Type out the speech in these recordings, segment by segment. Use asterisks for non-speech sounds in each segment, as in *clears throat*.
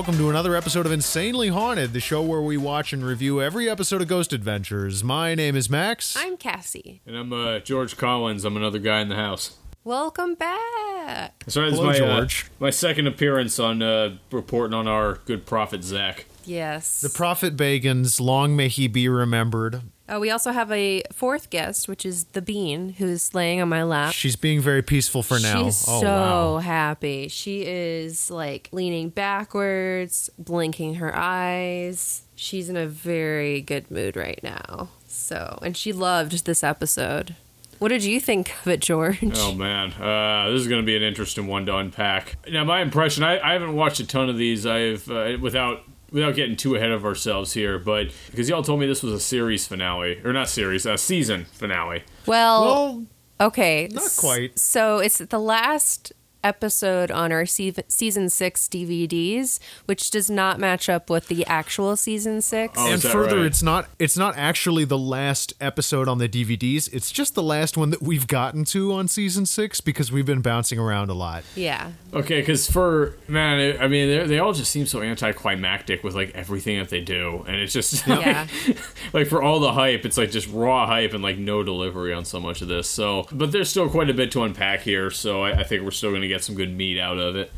Welcome to another episode of Insanely Haunted, the show where we watch and review every episode of Ghost Adventures. My name is Max. I'm Cassie. And I'm uh, George Collins. I'm another guy in the house. Welcome back. Sorry, this Hello, is my, uh, my second appearance on uh, reporting on our good prophet Zach. Yes. the Prophet Bagans, long may he be remembered. uh, we also have a fourth guest, which is the Bean, who's laying on my lap. She's being very peaceful for now. She's oh, so wow. happy. She is like leaning backwards, blinking her eyes. She's in a very good mood right now. So, and she loved this episode. What did you think of it, George? Oh man, uh, this is going to be an interesting one to unpack. Now, my impression, I, I haven't watched a ton of these. I've uh, without without getting too ahead of ourselves here, but because y'all told me this was a series finale, or not series, a season finale. Well, Well, Okay. Not quite. So it's the last episode on our season six DVDs, which does not match up with the actual season six. Oh, and further, right? it's not it's not actually the last episode on the DVDs. It's just the last one that we've gotten to on season six because we've been bouncing around a lot. Yeah. Okay, because for man, it, I mean, they they all just seem so anticlimactic with like everything that they do, and it's just *laughs* like, Yeah. *laughs* like for all the hype, it's like just raw hype and like no delivery on so much of this. So, but there's still quite a bit to unpack here, so I, I think we're still going to get some good meat out of it.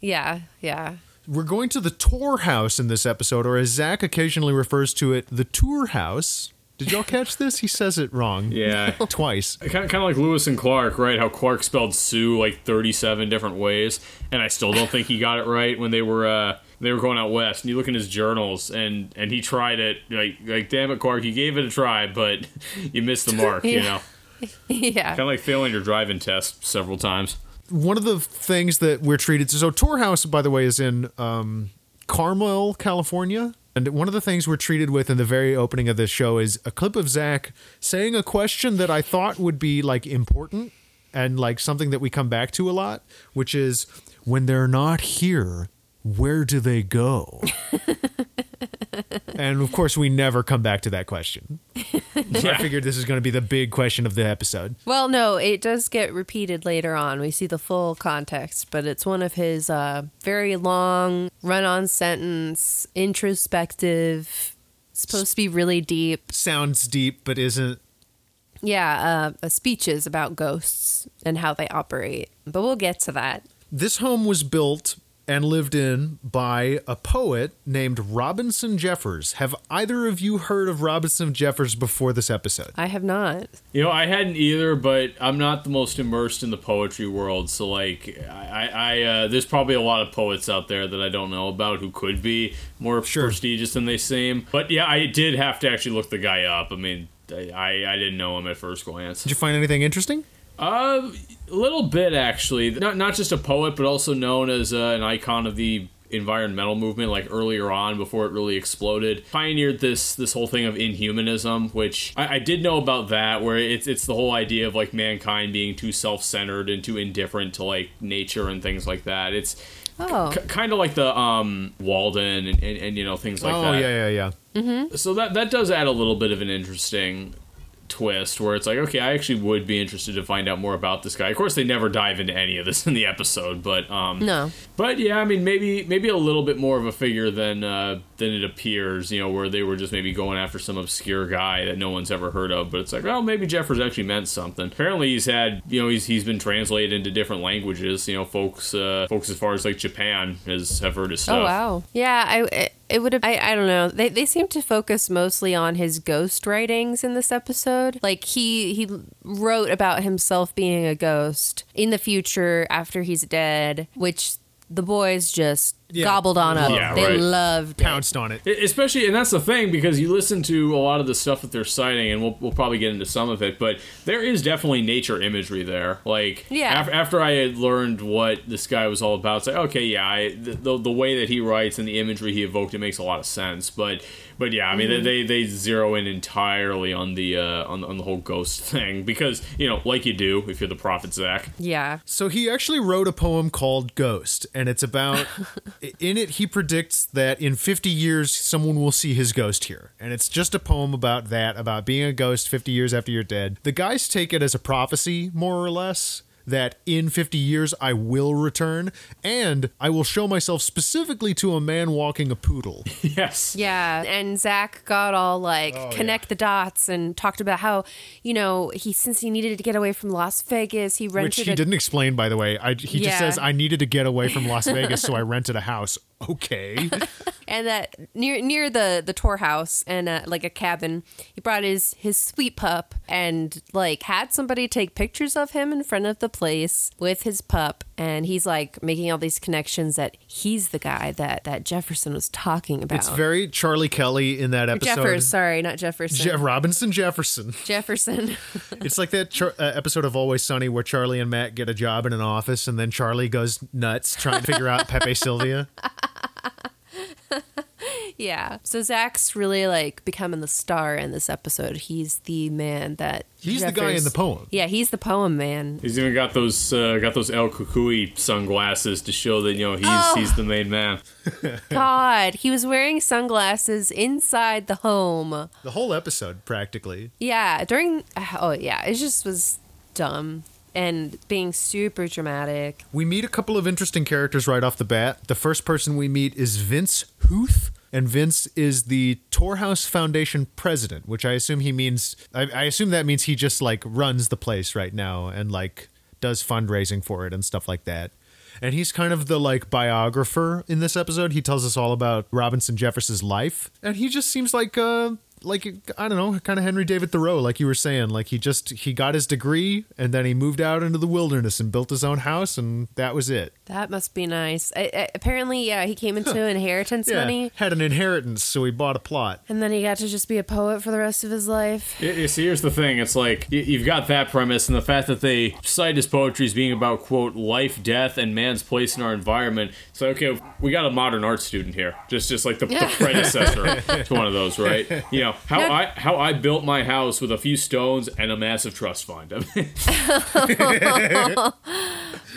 Yeah. Yeah. We're going to the Tor House in this episode, or as Zach occasionally refers to it, the tour house. Did y'all catch this? He says it wrong. Yeah. *laughs* Twice. Kind of, kind of like Lewis and Clark, right? How Clark spelled Sioux like 37 different ways, and I still don't think he got it right when they were uh, they were going out west. And you look in his journals, and and he tried it. Like like damn it, Clark, you gave it a try, but *laughs* you missed the mark. You *laughs* know, yeah. kind of like failing your driving test several times. One of the things that we're treated to, so Tor House, by the way, is in um, Carmel, California. And one of the things we're treated with in the very opening of this show is a clip of Zach saying a question that I thought would be like important and like something that we come back to a lot, which is when they're not here, where do they go? *laughs* and of course, we never come back to that question. So I figured this is going to be the big question of the episode. Well, no, it does get repeated later on. We see the full context, but it's one of his uh, very long run on sentence, introspective, supposed to be really deep. Sounds deep, but isn't. Yeah, uh, uh, speeches about ghosts and how they operate. But we'll get to that. This home was built and lived in by a poet named Robinson Jeffers. Have either of you heard of Robinson Jeffers before this episode? I have not. You know, I hadn't either, but I'm not the most immersed in the poetry world. So, like, I, I uh, there's probably a lot of poets out there that I don't know about who could be more Sure. prestigious than they seem. But yeah, I did have to actually look the guy up. I mean, I, I, I didn't know him at first glance. Did you find anything interesting? Uh, a little bit actually. Not not just a poet, but also known as uh, an icon of the environmental movement. Like earlier on, before it really exploded, pioneered this this whole thing of inhumanism, which I, I did know about that. Where it's it's the whole idea of like mankind being too self centered and too indifferent to like nature and things like that. It's Oh. kind of like the um Walden and, and, and you know things like oh, that oh yeah, yeah, yeah. so that that does add a little bit of an interesting twist where it's like okay i actually would be interested to find out more about this guy of course they never dive into any of this *laughs* in the episode but um No. but yeah i mean maybe maybe a little bit more of a figure than uh than it appears you know where they were just maybe going after some obscure guy that no one's ever heard of but it's like well maybe jeffers actually meant something apparently he's had you know he's he's been translated into different languages you know folks uh folks as far as like japan has have heard his stuff Oh wow. Yeah, I it, it would have. I, I don't know. They they seem to focus mostly on his ghost writings in this episode. Like he he wrote about himself being a ghost in the future after he's dead, which the boys just Yeah. gobbled on up. Yeah, they right. loved it. pounced on it. Especially, and that's the thing because you listen to a lot of the stuff that they're citing, and we'll, we'll probably get into some of it, but there is definitely nature imagery there. Like, Yeah. af- after I had learned what this guy was all about, it's like, okay, yeah, I, the, the, the way that he writes and the imagery he evoked, it makes a lot of sense. But, but yeah, I mean, Mm-hmm. they, they zero in entirely on the uh, on, on the whole ghost *laughs* thing because you know, like you do if you're the prophet Zach. Yeah. So he actually wrote a poem called Ghost, and it's about *laughs* in it he predicts that in 50 years someone will see his ghost here. And it's just a poem about that, about being a ghost 50 years after you're dead. The guys take it as a prophecy, more or less. That in 50 years I will return, and I will show myself specifically to a man walking a poodle. *laughs* yes. Yeah, and Zach got all like Oh, connect the dots and talked about how you know he since he needed to get away from Las Vegas, he rented. Which rented he a didn't explain, by the way. I, he Yeah. just says, I needed to get away from Las Vegas, so I *laughs* rented a house. Okay. *laughs* and that near near the the tour house and uh, like a cabin he brought his his sweet pup and like had somebody take pictures of him in front of the place with his pup and he's like making all these connections that he's the guy that that jefferson was talking about It's very Charlie Kelly in that episode. jeffers sorry not jefferson Je- Robinson Jefferson. *laughs* jefferson *laughs* It's like that char- uh, episode of Always Sunny where Charlie and Mac get a job in an office, and then Charlie goes nuts trying to figure out Pepe Silvia. *laughs* yeah so zach's really like becoming the star in this episode he's the man that He's the guy in the poem. yeah he's the poem man He's even got those uh, got those El Kukui sunglasses to show that you know he's Oh. he's the main man. *laughs* God, he was wearing sunglasses inside the home. The whole episode, practically. Yeah, during oh yeah, it just was dumb and being super dramatic. We meet a couple of interesting characters right off the bat. The first person we meet is Vince Huth. And Vince is the Torhouse Foundation president, which I assume he means. I, I assume that means he just like runs the place right now and like does fundraising for it and stuff like that. And he's kind of the like biographer in this episode. He tells us all about Robinson Jefferson's life, and he just seems like uh like I don't know, kind of Henry David Thoreau, like you were saying. Like he just he got his degree and then he moved out into the wilderness and built his own house, and that was it. That must be nice. I, I, apparently, yeah, he came into inheritance Yeah, money, had an inheritance, so he bought a plot. and then he got to just be a poet for the rest of his life. Y- y- See, here's the thing. It's like y- you've got that premise, and the fact that they cite his poetry as being about quote life, death, and man's place in our environment. So okay, we got a modern art student here, just just like the, the predecessor *laughs* to one of those, right? You know how No. I how I built my house with a few stones and a massive trust fund. I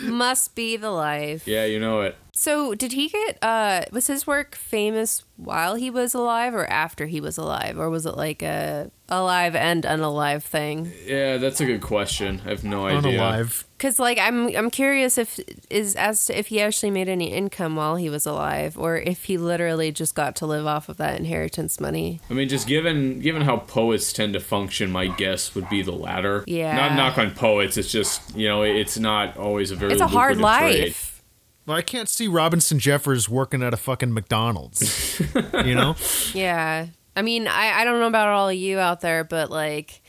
*laughs* *laughs* Must be the life. yeah, you know it. So, did he get? uh Was his work famous while he was alive, or after he was alive, or was it like a alive and unalive thing? Yeah, that's a good question. I have no idea. Unalive. Because like I'm I'm curious if is as to if he actually made any income while he was alive, or if he literally just got to live off of that inheritance money. I mean, just given given how poets tend to function, my guess would be the latter. Yeah. Not knock on poets. It's just you know it's not always a very. It's a hard life. trade. Life. Well, I can't see Robinson Jeffers working at a fucking McDonald's. *laughs* you know? Yeah. I mean, I, I don't know about all of you out there, but like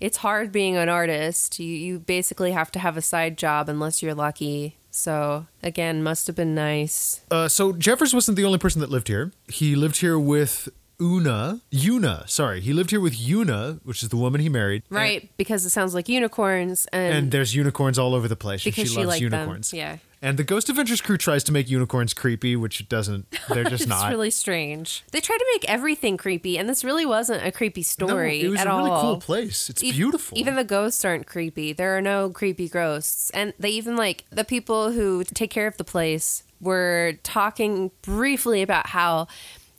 it's hard being an artist. You you basically have to have a side job unless you're lucky. So again, must have been nice. Uh, so Jeffers wasn't the only person that lived here. He lived here with Una. Una, sorry. He lived here with Una, which is the woman he married. Right, because it sounds like unicorns and, And there's unicorns all over the place. and because she she, loves liked unicorns. them. Yeah. And the Ghost Adventures crew tries to make unicorns creepy, which it doesn't. They're just *laughs* it's not. really strange. They try to make everything creepy, and this really wasn't a creepy story no, it was at a really all. cool place. It's Ev- beautiful. Even the ghosts aren't creepy. There are no creepy ghosts. And they even like the people who take care of the place were talking briefly about how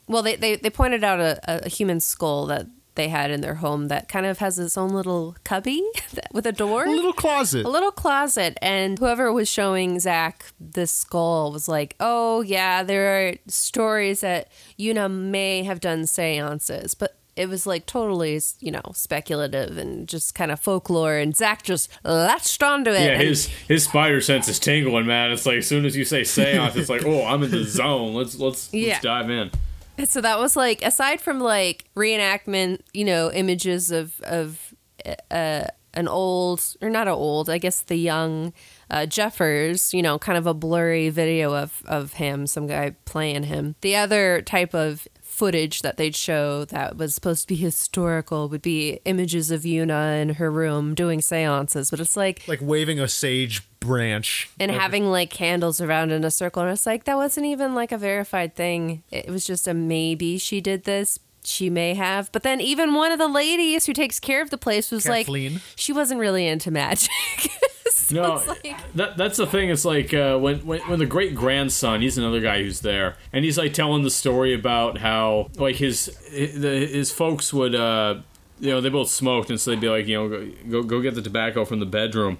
well they, they, they pointed out a, a human skull that they had in their home that kind of has its own little cubby *laughs* with a door. a little closet. a little closet and whoever was showing zach this skull was like oh yeah there are stories that yuna may have done seances but it was like totally you know speculative and just kind of folklore and zach just latched onto it Yeah, his his spider sense is tingling, man. It's like as soon as you say seance, it's like, oh, I'm in the *laughs* zone. Let's let's Yeah. let's dive in. So that was like aside from like reenactment you know images of of uh an old or not an old, I guess the young uh, Jeffers, you know, kind of a blurry video of of him, some guy playing him. The other type of footage that they'd show that was supposed to be historical would be images of Yuna in her room doing seances, but it's like Like waving a sage branch. and over- having like candles around in a circle and it's like that wasn't even like a verified thing it was just a maybe she did this she may have but then even one of the ladies who takes care of the place was Kathleen? like she wasn't really into magic *laughs* *laughs* So No, like- that that's the thing. It's like uh, when, when when the great grandson, he's another guy who's there, and he's like telling the story about how like his his, his folks would, uh, you know, they both smoked, and so they'd be like, you know, go, go go get the tobacco from the bedroom.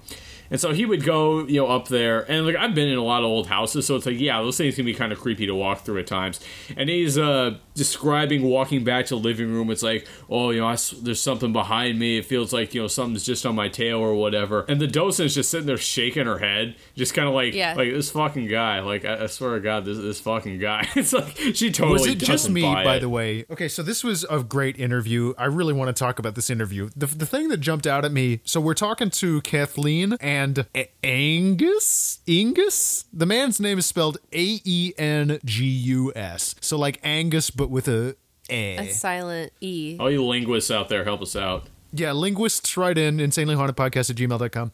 And so he would go, you know, up there, and like I've been in a lot of old houses, so it's like, yeah, those things can be kind of creepy to walk through at times. And he's uh, describing walking back to the living room. It's like, oh, you know, I s there's something behind me. It feels like you know something's just on my tail or whatever. And the docent's just sitting there shaking her head, just kind of like, Yeah. like this fucking guy. Like I, I swear to God, this this fucking guy. *laughs* it's like she totally was it just me, by it. the way? Okay, so this was a great interview. I really want to talk about this interview. The, the thing that jumped out at me so we're talking to Kathleen and A- Angus? Angus? The man's name is spelled A E N G U S. So like Angus, but with a a A. silent e All you linguists out there, help us out. Yeah, linguists write in insanely haunted podcast at gmail.com.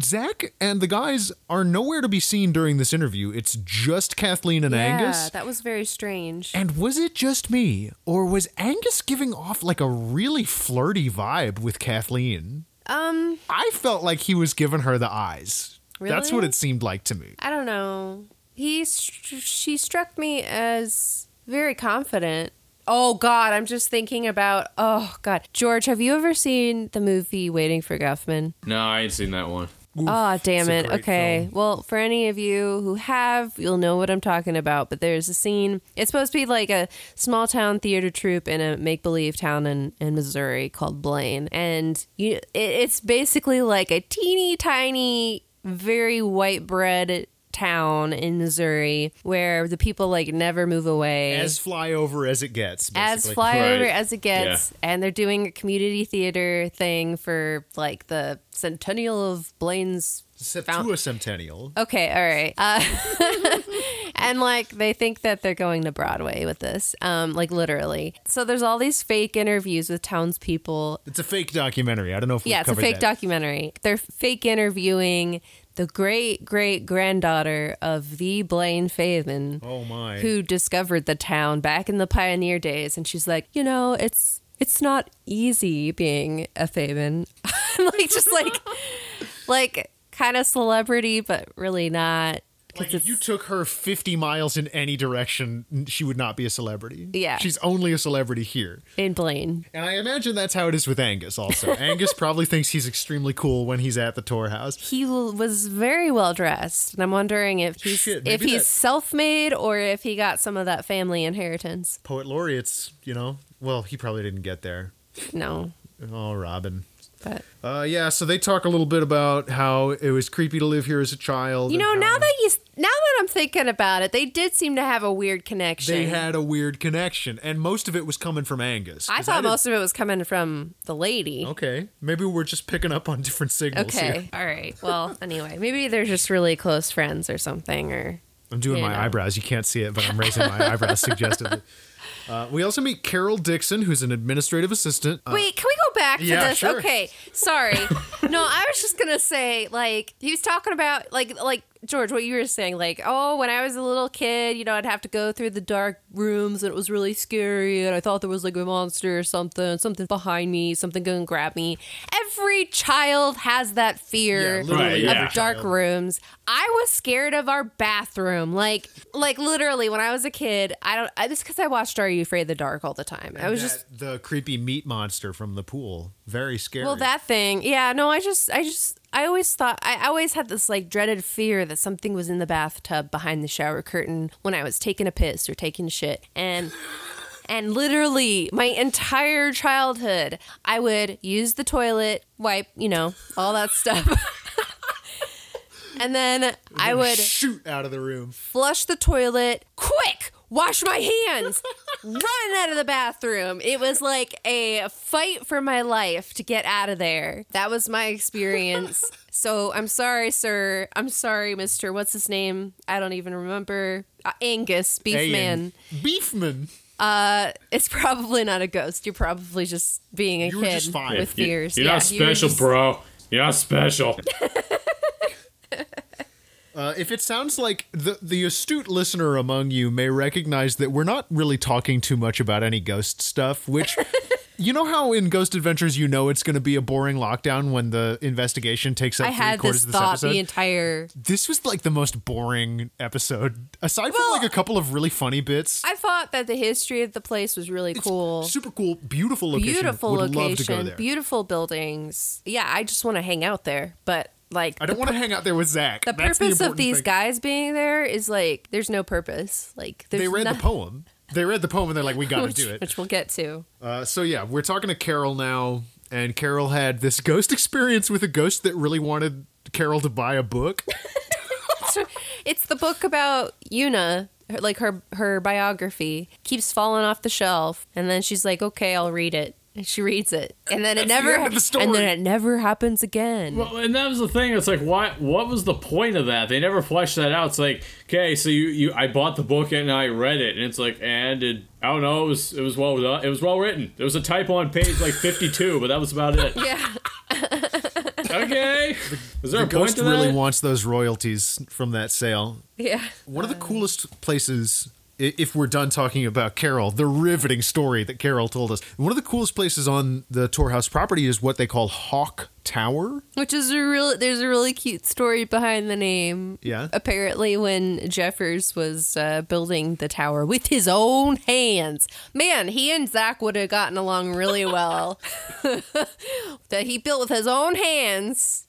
Zach and the guys are nowhere to be seen during this interview. It's just Kathleen and yeah Angus. that was very strange And was it just me, or was Angus giving off like a really flirty vibe with Kathleen? Um I felt like he was giving her the eyes. That's what it seemed like to me. i don't know he she struck me as very confident Oh God, I'm just thinking about. Oh God, George, have you ever seen the movie Waiting for Guffman? No, I ain't seen that one. Oh, damn it. Okay. film. Well, for any of you who have, you'll know what I'm talking about. But there's a scene. It's supposed to be like a small town theater troupe in a make believe town in, in Missouri called Blaine. And you, it, it's basically like a teeny tiny, very white bread town in Missouri where the people like never move away As flyover as it gets. as flyover Right. as it gets and they're doing a community theater thing for like the centennial of blaine's found- Septuacentennial. okay all right uh, *laughs* and like they think that they're going to broadway with this um like literally so there's all these fake interviews with townspeople It's a fake documentary. I don't know if we've yeah, it's a fake that. documentary. They're fake interviewing the great great granddaughter of the Blaine Faven, Oh my. who discovered the town back in the pioneer days, and she's like, you know, it's it's not easy being a Faven, *laughs* like just like *laughs* like kind of celebrity, but really not. Like if you took her 50 miles in any direction, she would not be a celebrity. Yeah. She's only a celebrity here. in Blaine. And I imagine that's how it is with Angus also. *laughs* Angus probably thinks he's extremely cool when he's at the Tor House. he was very well dressed, and I'm wondering if he's Shit, if he's that- self-made or if he got some of that family inheritance. Poet laureates, you know. Well, he probably didn't get there. No, Oh, Robin. But Uh, yeah, so they talk a little bit about how it was creepy to live here as a child. you know, now that you now that I'm thinking about it, they did seem to have a weird connection. they had a weird connection, and most of it was coming from Angus. I 'cause thought didn't- most of it was coming from the lady. Okay, maybe we're just picking up on *laughs* different signals here. Okay, all right. Well, *laughs* anyway, maybe they're just really close friends or something, or I'm doing my eyebrows. You can't see it, but I'm raising my eyebrows *laughs* suggestively. Uh, we also meet Carol Dixon, who's an administrative assistant. Uh, Wait, can we go back to yeah, this? sure. Okay, sorry. *laughs* no, I was just gonna say, like, he was talking about, like, like George, what you were saying, like, oh, when I was a little kid, you know, I'd have to go through the dark rooms and it was really scary, and I thought there was like a monster or something, something behind me, something gonna grab me. Every child has that fear Yeah, Right, of yeah. dark child. rooms. I was scared of our bathroom, like, like literally when I was a kid. I don't. I, this because I watched Are You Afraid of the Dark all the time. I was that- just the creepy meat monster from the pool. Very scary. well, that thing, yeah. No, I just, I just, I always thought, I always had this like dreaded fear that something was in the bathtub behind the shower curtain when I was taking a piss or taking shit, and. And literally, my entire childhood, I would use the toilet, wipe, you know, all that stuff. *laughs* and then I would shoot out of the room. flush the toilet quick wash my hands, run out of the bathroom. It was like a fight for my life to get out of there. That was my experience. *laughs* So I'm sorry, sir. I'm sorry, Mister. What's his name? I don't even remember. Uh, Angus, Beefman. Beefman. Uh, it's probably not a ghost. You're probably just being a You kid just fine. with You- fears. You're Yeah, not you were special, just- bro. You're not special. *laughs* Uh, if it sounds like the the astute listener among you may recognize that we're not really talking too much about any ghost stuff, which *laughs* you know how in Ghost Adventures you know it's going to be a boring lockdown when the investigation takes up I three had quarters this of this thought episode. the entire. this was like the most boring episode, aside Well- from like a couple of really funny bits. I thought that the history of the place was really cool. Super cool, beautiful location. beautiful Would love to go location, there. beautiful buildings. Yeah, I just want to hang out there. But like, I don't want to hang out there with Zach. the That's purpose of these thing. guys being there is like, there's no purpose. Like, They read no- the poem. They read the poem and they're like, "We got to *laughs* do it." which we'll get to. Uh, so yeah, we're talking to Carol now, and Carol had this ghost experience with a ghost that really wanted Carol to buy a book. *laughs* It's the book about Yuna, like her her biography, keeps falling off the shelf, and then she's like, "Okay, I'll read it." And she reads it, and then it That's the never, end of the story. and then it never happens again. Well, and that was the thing. It's like, why? What was the point of that? They never fleshed that out. It's like, okay, so you, you, I bought the book and I read it, and it's like, and it, I don't know, it was, it was well. It was well written. There was a typo on page like fifty-two, but that was about it. *laughs* yeah, Okay, is there The a point ghost to that? really wants those royalties from that sale. yeah. One of the coolest places, i- if we're done talking about Carol, the riveting story that Carol told us. One of the coolest places on the Tor House property is what they call Hawk Tower. Which is a real. There's a really cute story behind the name. Yeah. Apparently, when Jeffers was uh, building the tower with his own hands, man, he and Zach would have gotten along really well. *laughs* that he built with his own hands.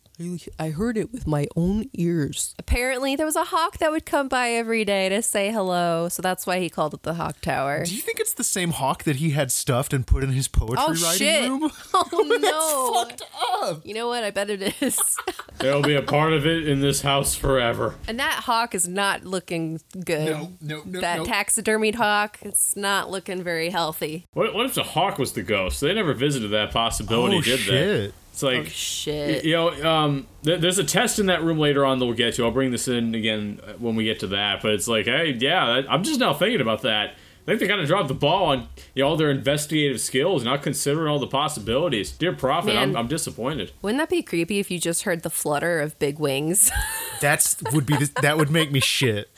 I heard it with my own ears. Apparently, there was a hawk that would come by every day to say hello, so that's why he called it the Hawk Tower. Do you think it's the same hawk that he had stuffed and put in his poetry Oh writing shit! room? *laughs* Oh *laughs* no! Fucked up. You know what? I bet it is. *laughs* There'll be a part of it in this house forever. And that hawk is not looking good. No, no, no, That no. taxidermied hawk, it's not looking very healthy. What, what if the hawk was the ghost? They never visited that possibility, oh did they? Shit! It's like Oh shit. You know, um, th- there's a test in that room later on that we'll get to. I'll bring this in again uh, when we get to that. But it's like, hey, yeah, that, I'm just now thinking about that. I think they kind of dropped the ball on you know, all their investigative skills, not considering all the possibilities. Dear Prophet, I'm, I'm disappointed. Wouldn't that be creepy if you just heard the flutter of big wings? *laughs* That's would be the, that would make me shit.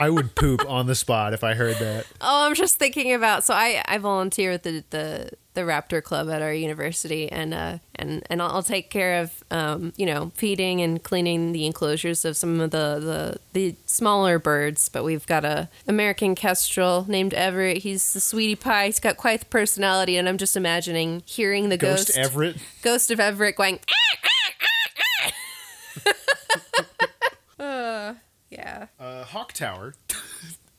I would poop on the spot if I heard that. oh, I'm just thinking about. So I I volunteer at the the the Raptor Club at our university, and uh and and I'll, take care of um you know feeding and cleaning the enclosures of some of the the the smaller birds. But we've got a American kestrel named Everett. He's the sweetie pie. He's got quite the personality, and I'm just imagining hearing the Ghost, ghost Everett. ghost of Everett going. *laughs* uh, yeah. Uh, Hawk Tower *laughs*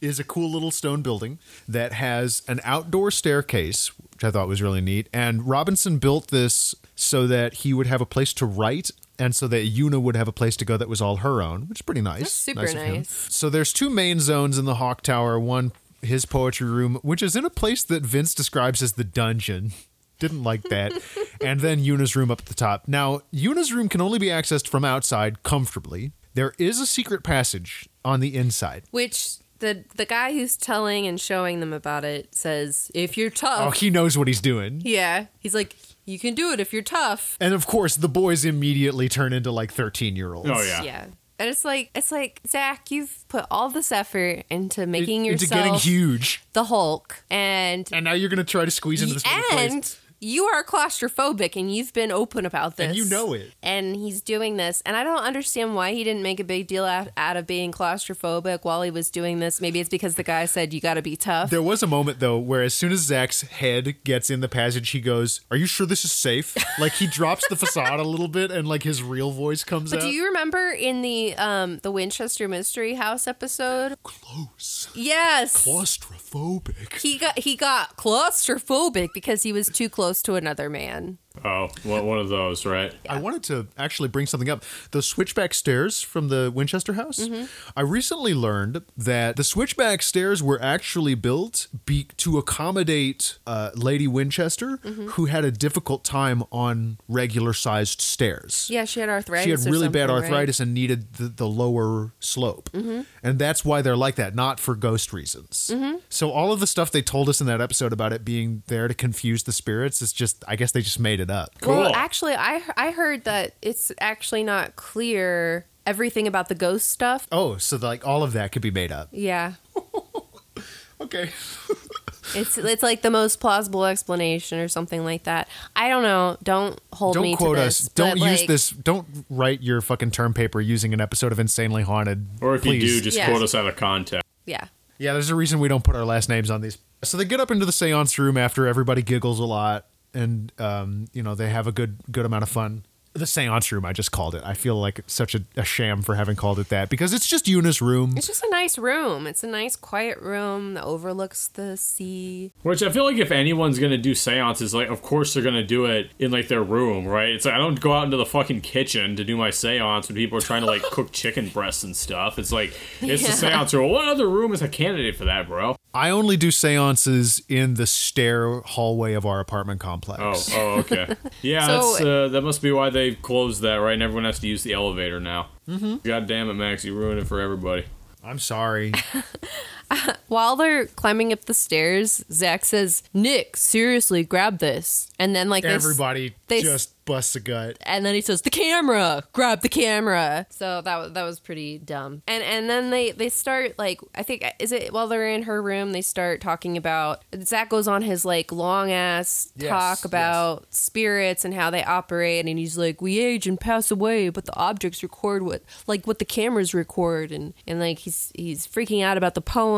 is a cool little stone building that has an outdoor staircase, which I thought was really neat. And Robinson built this so that he would have a place to write and so that Una would have a place to go that was all her own, which is pretty nice. That's super him. nice. So there's two main zones in the Hawk Tower. One, his poetry room, which is in a place that Vince describes as the dungeon. *laughs* Didn't like that. *laughs* and then Una's room up at the top. Now, Una's room can only be accessed from outside comfortably. There is a secret passage on the inside. Which the the guy who's telling and showing them about it says, if you're tough." Oh, he knows what he's doing. yeah, he's like, you can do it if you're tough. And of course, the boys immediately turn into like 13 year olds. Oh, yeah. Yeah. And it's like it's like Zach, you've put all this effort into making Into yourself getting huge. the Hulk, and And now you're going to try to squeeze into this little place. You are claustrophobic, and you've been open about this, And you know it. And he's doing this, and I don't understand why he didn't make a big deal out, out of being claustrophobic while he was doing this. Maybe it's because the guy said you got to be tough. There was a moment though where as soon as Zach's head gets in the passage, he goes, "Are you sure this is safe?" *laughs* like he drops the facade a little bit, and like his real voice comes But out. do you remember in the um the Winchester Mystery House episode? Close, Yes. claustrophobic. He got he got claustrophobic because he was too close to another man. Oh, one one of those, right? I wanted to actually bring something up. The switchback stairs from the Winchester house. Mm-hmm. I recently learned that the switchback stairs were actually built be- to accommodate uh, Lady Winchester, Mm-hmm. who had a difficult time on regular sized stairs. Yeah, she had arthritis. She had or really bad something, right? Mm-hmm. arthritis and needed the, the lower slope. And that's why they're like that, not for ghost reasons. Mm-hmm. So, all of the stuff they told us in that episode about it being there to confuse the spirits is just, I guess they just made it up. Cool. Well, actually, I I heard that it's actually not clear everything about the ghost stuff. Oh, so like all of that could be made up. Yeah, *laughs* Okay. *laughs* it's it's like the most plausible explanation or something like that. I don't know. Don't hold me Don't quote to us. Don't use like, this. Don't write your fucking term paper using an episode of Insanely Haunted. Or if please. you do, just Yeah. quote us out of context. Yeah. Yeah, there's a reason we don't put our last names on these. So they get up into the seance room after everybody giggles a lot, and um, you know they have a good good amount of fun. The seance room, I just called it. I feel like it's such a, a sham for having called it that because it's just Una's room. It's just a nice room. It's a nice, quiet room that overlooks the sea. Which I feel like if anyone's gonna do seances, like of course they're gonna do it in like their room, right? It's like I don't go out into the fucking kitchen to do my seance when people are trying to like cook chicken breasts and stuff. It's like it's *laughs* Yeah. the seance room. What other room is a candidate for that, bro? I only do seances in the stair hallway of our apartment complex. Oh, oh, okay. *laughs* Yeah, So- that's uh, that must be why they closed that, right? And everyone has to use the elevator now. Mm-hmm. God damn it, Max, you ruined it for everybody. I'm sorry. *laughs* *laughs* While they're climbing up the stairs, Zach says, "Nick, seriously, grab this." And then like they s- Everybody they just busts a gut. and then he says, "The camera, grab the camera." So that was that was pretty dumb. And and then they they start like I think uh, is it while they're in her room they start talking about Zach goes on his like long ass Yes, talk yes. about spirits and how they operate, and he's like, "We age and pass away, but the objects record what like what the cameras record," and and like he's he's freaking out about the poem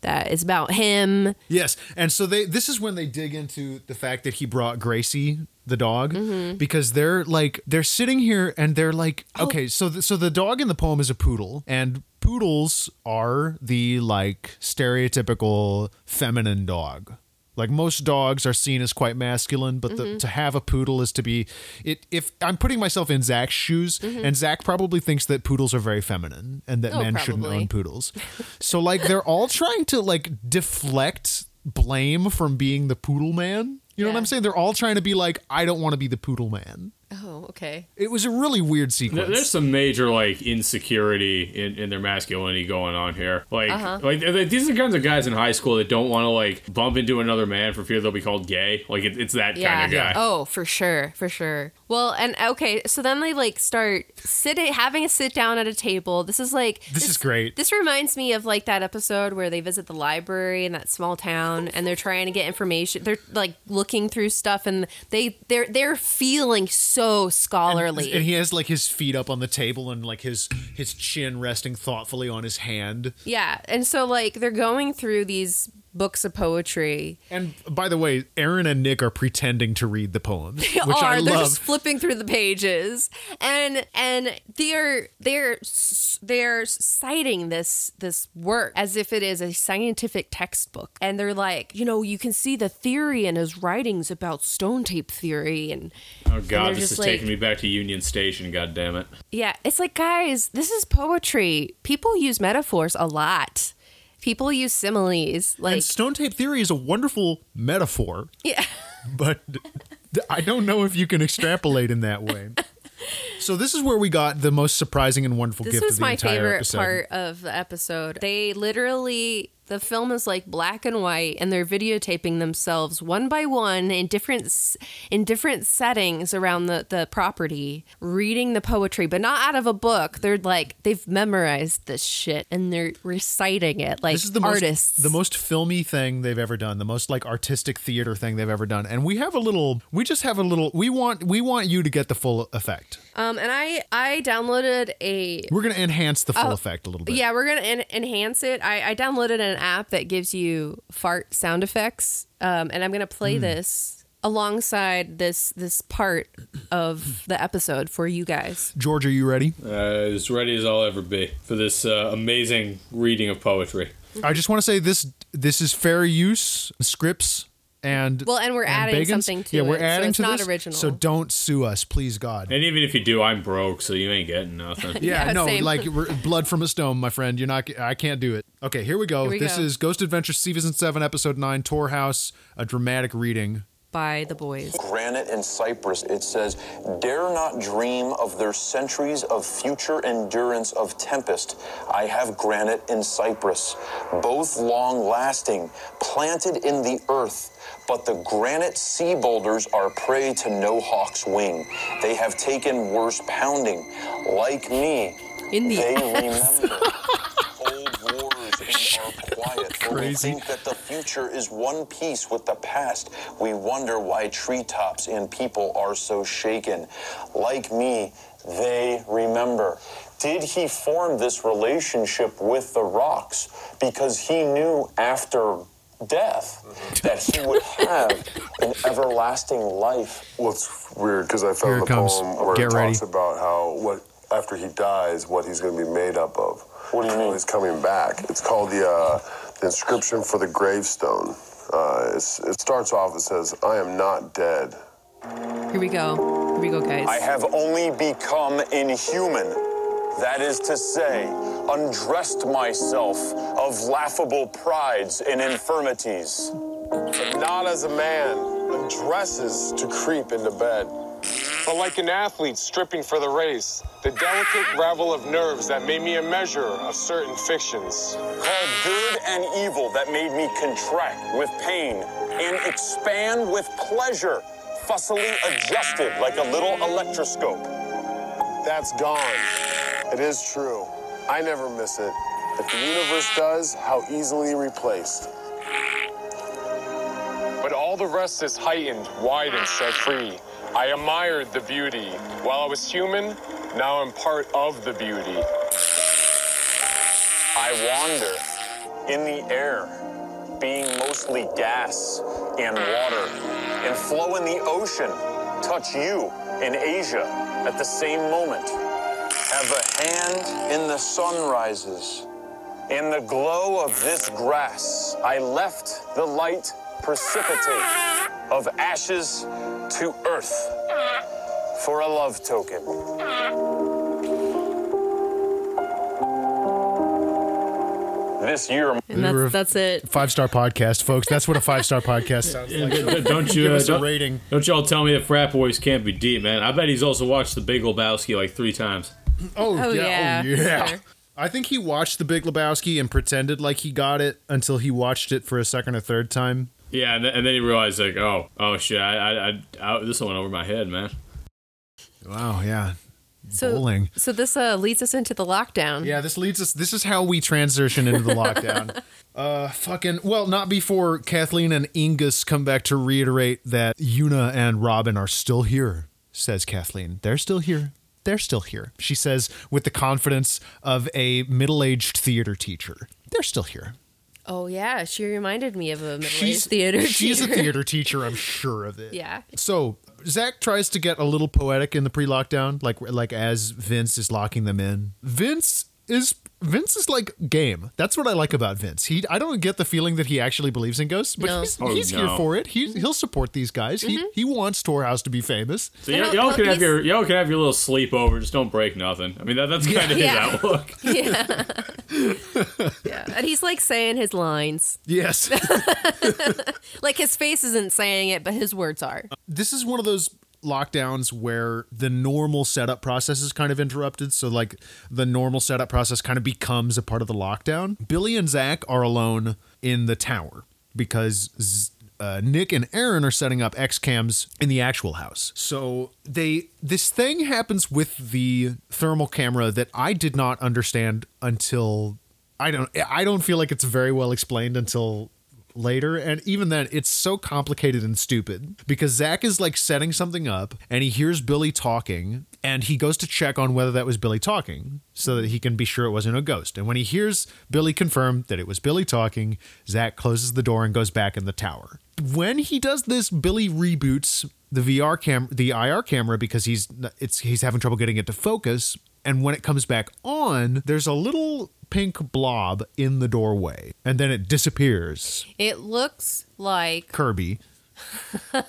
that is about him. Yes, and so they this is when they dig into the fact that he brought Gracie the dog Mm-hmm. because they're like they're sitting here and they're like Oh. okay so the, so the dog in the poem is a poodle and poodles are the like stereotypical feminine dog like most dogs are seen as quite masculine but Mm-hmm. the, to have a poodle is to be it if i'm putting myself in zach's shoes and zach probably thinks that poodles are very feminine and that Mm-hmm. Oh, men shouldn't own poodles. *laughs* So like they're all trying to like deflect blame from being the poodle man. You know what i'm saying? They're all trying to be like i don't want to be the poodle man Oh, okay. it was a really weird There- sequence There's some major like insecurity in, in their masculinity going on here. Like, uh-huh. like th- th- these are the kinds of guys in high school that don't want to like bump into another man for fear they'll be called gay. Like, it, it's that Yeah. kind of guy. Oh, for sure, for sure. Well, and okay, so then they like start sitting, having a sit down at a table. This is like This is great. This reminds me of like that episode where they visit the library in that small town and they're trying to get information. They're like looking through stuff and they they're they're feeling so scholarly. and he has like his feet up on the table and like his his chin resting thoughtfully on his hand yeah, and so like they're going through these books of poetry. and by the way aaron and nick are pretending to read the poems They which are. i they're love just flipping through the pages, and and they're they're they're citing this this work as if it is a scientific textbook, and they're like, you know, you can see the theory in his writings about stone tape theory, and Oh they're god, this is like- taking me back to Union Station. God damn it. yeah, it's like guys, this is poetry. People use metaphors a lot. People use similes, like and stone tape theory is a wonderful metaphor yeah. but *laughs* I don't know if you can extrapolate in that way. *laughs* So this is where we got the most surprising and wonderful This gift was of the my favorite episode. part of the episode. They literally the film is like black and white and they're videotaping themselves one by one in different in different settings around the the property reading the poetry but not out of a book they're like they've memorized this shit and they're reciting it like This is the artists most the most filmy thing they've ever done, the most like artistic theater thing they've ever done. And we have a little we just have a little we want we want you to get the full effect. um and i i downloaded a We're going to enhance the full effect a little bit. Yeah, we're gonna en- enhance it. I, I downloaded an app that gives you fart sound effects, um, and I'm gonna play this alongside this this part of the episode for you guys. George, are you ready? Uh, as ready as I'll ever be for this uh, amazing reading of poetry. I just want to say this this is fair use Scripps and Well, and we're adding Bagans. something to yeah, we're it, so adding it's to not this. original. So don't sue us, please God. And even if you do, I'm broke, so you ain't getting nothing. *laughs* Yeah, Yeah, no, same. like we're- blood from a stone, my friend. You're not. I can't do it. Okay, here we go. Here we this go. is Ghost Adventure season seven, episode nine, Tor House, a dramatic reading. By the boys. granite and cypress, it says, Dare not dream of their centuries of future endurance of tempest. I have granite and cypress, both long lasting, planted in the earth. But the granite sea boulders are prey to no hawk's wing. They have taken worse pounding. Like me, In the they ass. remember *laughs* old wars and are quiet. For we think that the future is one piece with the past. We wonder why treetops and people are so shaken. Like me, they remember. Did he form this relationship with the rocks because he knew after death mm-hmm. that he would have an everlasting life? Well, it's weird because I found it the comes. poem where Get it ready. talks about how what after he dies, what he's going to be made up of. What do you mean? He's coming back. It's called the, uh, the inscription for the gravestone. Uh, it's, it starts off. It says, "I am not dead." Here we go. Here we go, guys. I have only become inhuman. That is to say, undressed myself of laughable prides and infirmities. But not as a man undresses to creep into bed. But like an athlete stripping for the race, the delicate ravel of nerves that made me a measure of certain fictions. Called good and evil that made me contract with pain and expand with pleasure, fussily adjusted like a little electroscope. That's gone. It is true. I never miss it. If the universe does, how easily replaced. But all the rest is heightened, widened, set free. I admired the beauty. While I was human, now I'm part of the beauty. I wander in the air, being mostly gas and water, and flow in the ocean, touch you in Asia at the same moment. Have a hand in the sunrises. In the glow of this grass, I left the light precipitate of ashes to earth for a love token. This year, and that's, that's it. Five star podcast, folks. That's what a five star podcast sounds *laughs* like. D- d- don't you Give uh, us a don't, rating. don't y'all tell me that frat boys can't be deep, man. I bet he's also watched The Big Lebowski like three times. Oh, Oh, yeah. yeah, Oh, yeah. sure. I think he watched The Big Lebowski and pretended like he got it until he watched it for a second or third time. Yeah, and, th- and then he realized like, oh, oh shit, I, I, I, I this went over my head, man. Wow, yeah. So, Bowling. so this uh, leads us into the lockdown. Yeah, this leads us. This is how we transition into the lockdown. *laughs* Uh, fucking. Well, not before Kathleen and Ingus come back to reiterate that Una and Robin are still here. Says Kathleen, they're still here. They're still here. She says with the confidence of a middle-aged theater teacher. They're still here. Oh yeah, she reminded me of a She's middle-aged theater. She's a theater teacher. I'm sure of it. Yeah. So Zach tries to get a little poetic in the pre-lockdown, like like as Vince is locking them in. Vince is Vince is like game. That's what I like about Vince. He I don't get the feeling that he actually believes in ghosts, but No. he's, Oh, he's here for it. He he'll support these guys. He mm-hmm. he wants Tor House to be famous. So And y'all, can have your y'all can have your little sleepover. Just don't break nothing. I mean, that, that's kind of Yeah. his outlook. *laughs* yeah. yeah. And he's like saying his lines. Yes. *laughs* Like his face isn't saying it, but his words are. this is one of those lockdowns where the normal setup process is kind of interrupted. So, like, the normal setup process kind of becomes a part of the lockdown. Billy and Zach are alone in the tower because uh, Nick and Aaron are setting up X cams in the actual house. So they this thing happens with the thermal camera that I did not understand until I don't I don't feel like it's very well explained until later and even then it's so complicated and stupid because Zach is like setting something up and he hears Billy talking and he goes to check on whether that was Billy talking so that he can be sure it wasn't a ghost. And when he hears Billy confirm that it was Billy talking Zach closes the door and goes back in the tower. When he does this Billy reboots the VR cam the IR camera because he's it's he's having trouble getting it to focus and when it comes back on, there's a little pink blob in the doorway, and then it disappears. It looks like Kirby. *laughs*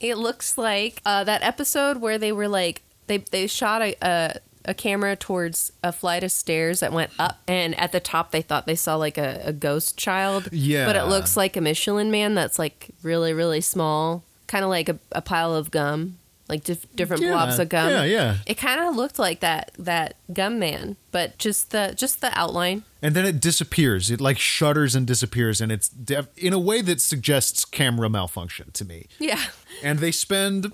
It looks like uh, that episode where they were like they they shot a, a a camera towards a flight of stairs that went up, and at the top they thought they saw like a, a ghost child. Yeah. but it looks like a Michelin Man that's like really really small, kind of like a, a pile of gum, like dif- different Yeah, blobs of gum. yeah, yeah. It kind of looked like that that gum man, but just the just the outline. and then it disappears. It like shudders and disappears, and it's def- in a way that suggests camera malfunction to me. Yeah. And they spend mm,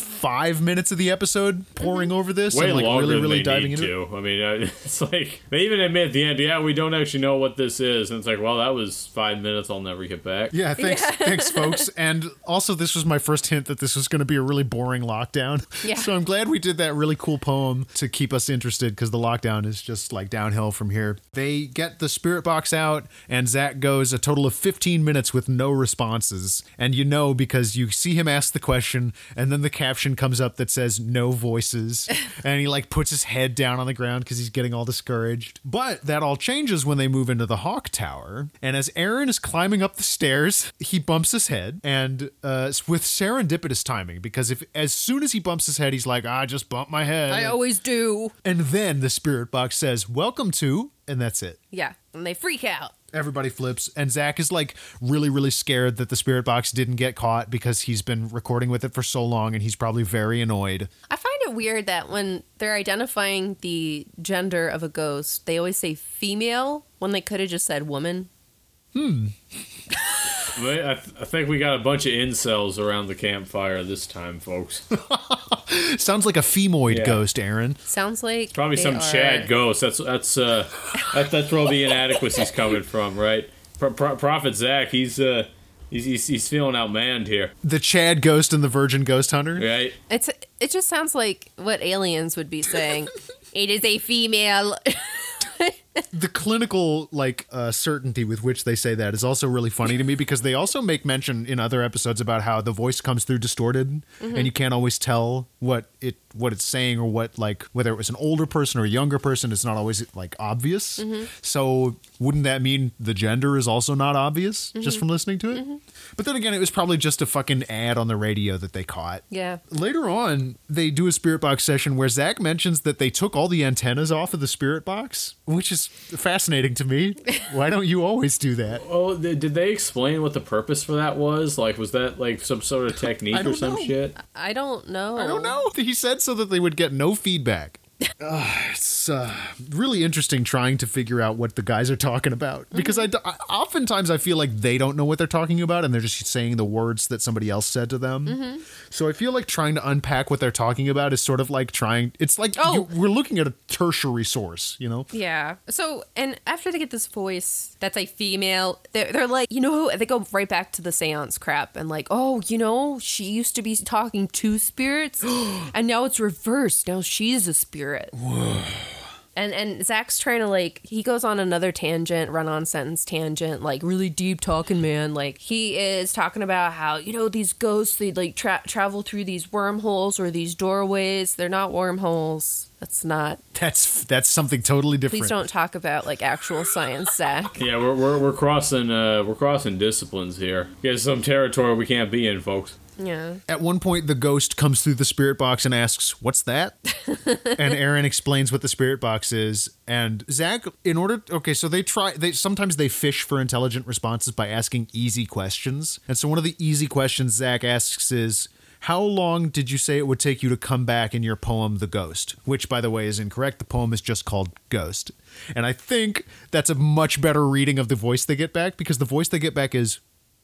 five minutes of the episode poring over this Way and like longer really, than really they diving need into it. to. I mean, uh, *laughs* it's like they even admit at the end, yeah, we don't actually know what this is, and it's like, well, that was five minutes. I'll never get back. Yeah, thanks, thanks, *laughs* folks. And also, this was my first hint that this was going to be a really boring lockdown. Yeah. So I'm glad we did that really cool poem to keep us interested because the lockdown is just like downhill from here. They get the spirit box out, and Zach goes a total of 15 minutes with no responses. And you know because you see him ask the question, and then the caption comes up that says "no voices," *laughs* and he like puts his head down on the ground because he's getting all discouraged. But that all changes when they move into the Hawk Tower, and as Aaron is climbing up the stairs, he bumps his head, and uh, with serendipitous timing because if as soon as he bumps his head, he's like, "I just bumped my head," I always do. and then the spirit box says, "Welcome to," and that's it. Yeah, and they freak out. Everybody flips, and Zach is like really, really scared that the spirit box didn't get caught because he's been recording with it for so long, and he's probably very annoyed. I find it weird that when they're identifying the gender of a ghost, they always say female when they could have just said woman. But I, th- I think we got a bunch of incels around the campfire this time, folks. *laughs* Sounds like a femoid Yeah. ghost, Aaron. Sounds like Probably they some are- Chad ghost. That's that's uh, that, that's where all the inadequacies coming from, right? Pro- Pro- Prophet Zach, he's uh, he's, he's he's feeling outmanned here, The Chad ghost and the Virgin Ghost Hunter. right? It's it just sounds like what aliens would be saying. *laughs* it is a female. *laughs* *laughs* the clinical like uh, certainty with which they say that is also really funny to me because they also make mention in other episodes about how the voice comes through distorted and you can't always tell what it what it's saying or what like whether it was an older person or a younger person it's not always like obvious. So wouldn't that mean the gender is also not obvious just from listening to it but then again it was probably just a fucking ad on the radio that they caught yeah. Later on, they do a spirit box session where Zach mentions that they took all the antennas off of the spirit box, which is fascinating to me. *laughs* Why don't you always do that? Oh, th- did they explain what the purpose for that was? Like, was that like some sort of technique or some know. shit? I don't know. I don't know. He said so that they would get no feedback. *laughs* Ugh, it's uh, really interesting trying to figure out what the guys are talking about because I, I- oftentimes I feel like they don't know what they're talking about and they're just saying the words that somebody else said to them. So I feel like trying to unpack what they're talking about is sort of like trying. It's like Oh. you, we're looking at a tertiary source, you know. Yeah. So, and after they get this voice that's a female, they're, they're like, you know, they go right back to the seance crap and like, oh, you know, she used to be talking to spirits and now it's reversed. Now she's a spirit. And and Zach's trying to like he goes on another tangent, run on sentence tangent, like really deep talking man. Like he is talking about how you know these ghosts they like tra- travel through these wormholes or these doorways. They're not wormholes. That's not. That's that's something totally different. Please don't talk about like actual science, Zach. Yeah, we're, we're, we're crossing uh, we're crossing disciplines here. Get some territory we can't be in, folks. Yeah. At one point, the ghost comes through the spirit box and asks, "What's that?" *laughs* and Aaron explains what the spirit box is. And Zach, in order, okay, so they try. They sometimes they fish for intelligent responses by asking easy questions. And so one of the easy questions Zach asks is. How long did you say it would take you to come back in your poem, The Ghost? Which, by the way, is incorrect. The poem is just called Ghost. And I think that's a much better reading of the voice they get back because the voice they get back is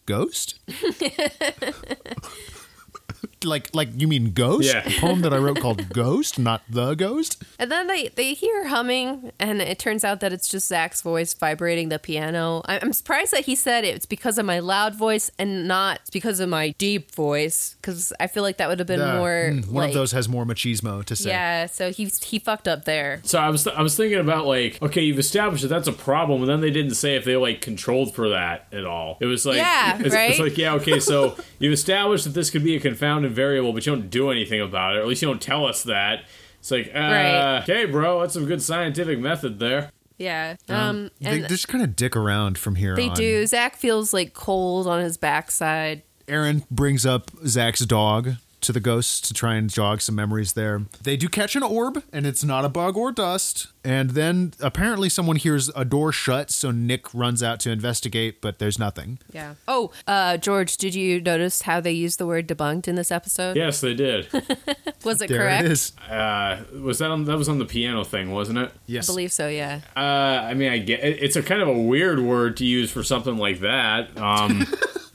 Ghost? *laughs* like like you mean Ghost? Yeah. A poem that I wrote called *laughs* Ghost, not The Ghost? And then they, they hear humming, and it turns out that it's just Zach's voice vibrating the piano. I- I'm surprised that he said it's because of my loud voice and not because of my deep voice, because I feel like that would have been Uh, more. mm, one like, of those has more machismo to say. Yeah, so he he fucked up there. So I was I was thinking about like okay, you've established that that's a problem, and then they didn't say if they like controlled for that at all. It was like Yeah, it's, right? it's like yeah, okay, so *laughs* you've established that this could be a confounding variable, but you don't do anything about it, or at least you don't tell us that. It's like, uh, Right. okay, bro, that's some good scientific method there. Yeah. Um, They and just kind of dick around from here they on. do. Zach feels like cold on his backside. Aaron brings up Zach's dog to the ghosts to try and jog some memories there. They do catch an orb, and it's not a bug or dust. And then apparently someone hears a door shut, so Nick runs out to investigate, but there's nothing. Yeah. Oh, uh, George, did you notice how they used the word debunked in this episode? Yes, they did. *laughs* Was it There correct? it is. Uh, was that on? That was on the piano thing, wasn't it? Yes, I believe so, yeah. Uh, I mean, I get it, it's a kind of a weird word to use for something like that. Um, *laughs*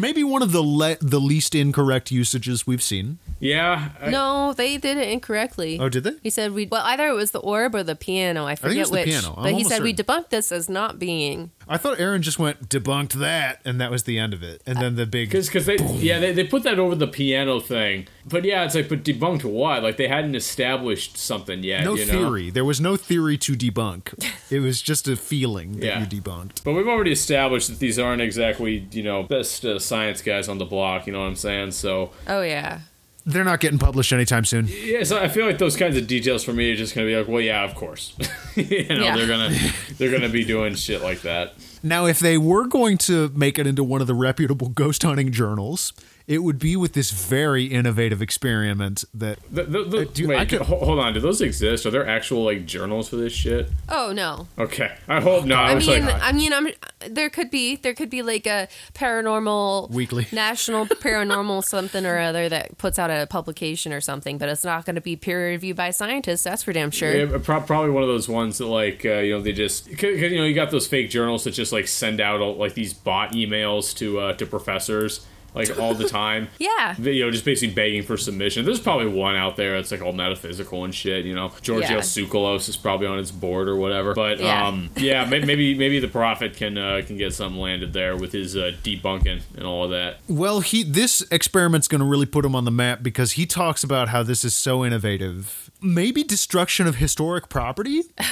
Maybe one of the le- the least incorrect usages we've seen. yeah, I- No, they did it incorrectly. Oh, did they? He said we well either it was the orb or the piano. I forget it was the which. piano. I'm But he almost said we debunked this as not being. I thought Aaron just went debunked that, and that was the end of it. And then the big Because because they yeah they, they put that over the piano thing, but yeah it's like but debunked what like they hadn't established something yet. no you know? theory. There was no theory to debunk. *laughs* It was just a feeling that Yeah. you debunked. But we've already established that these aren't exactly you know best uh, science guys on the block. You know what I'm saying? So Oh yeah. They're not getting published anytime soon. yeah, so I feel like those kinds of details for me are just gonna be like, well, yeah, of course. *laughs* you know Yeah. they're gonna *laughs* they're gonna be doing shit like that. Now, if they were going to make it into one of the reputable ghost hunting journals, it would be with this very innovative experiment that The, the, the, Uh, do- wait, I could- hold on. Do those exist? Are there actual like journals for this shit? Oh no. Okay, I hope not. I, I mean, like, I mean, I'm there could be there could be like a paranormal Weekly. *laughs* national paranormal something or other that puts out a publication or something, but it's not going to be peer reviewed by scientists. That's for damn sure. Yeah, pro- probably one of those ones that like uh, you know they just cause, 'cause, you know you got those fake journals that just like send out like these bot emails to uh, to professors like all the time. *laughs* Yeah. They, you know, just basically begging for submission. There's probably one out there that's like all metaphysical and shit. You know, Georgios Yeah. Tsoukalos is probably on its board or whatever. But Yeah. um, yeah, maybe maybe the prophet can uh, can get something landed there with his uh, debunking and all of that. Well, he this experiment's going to really put him on the map because he talks about how this is so innovative. Maybe destruction of historic property? *laughs*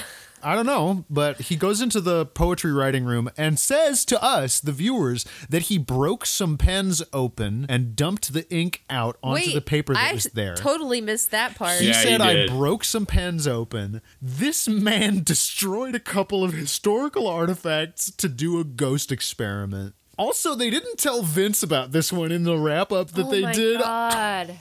I don't know, but he goes into the poetry writing room and says to us, the viewers, that he broke some pens open and dumped the ink out onto Wait, the paper that I was there. Totally missed that part. He Yeah, said, he I broke some pens open. This man *laughs* destroyed a couple of historical artifacts to do a ghost experiment. Also, they didn't tell Vince about this one in the wrap up that oh they my did. God.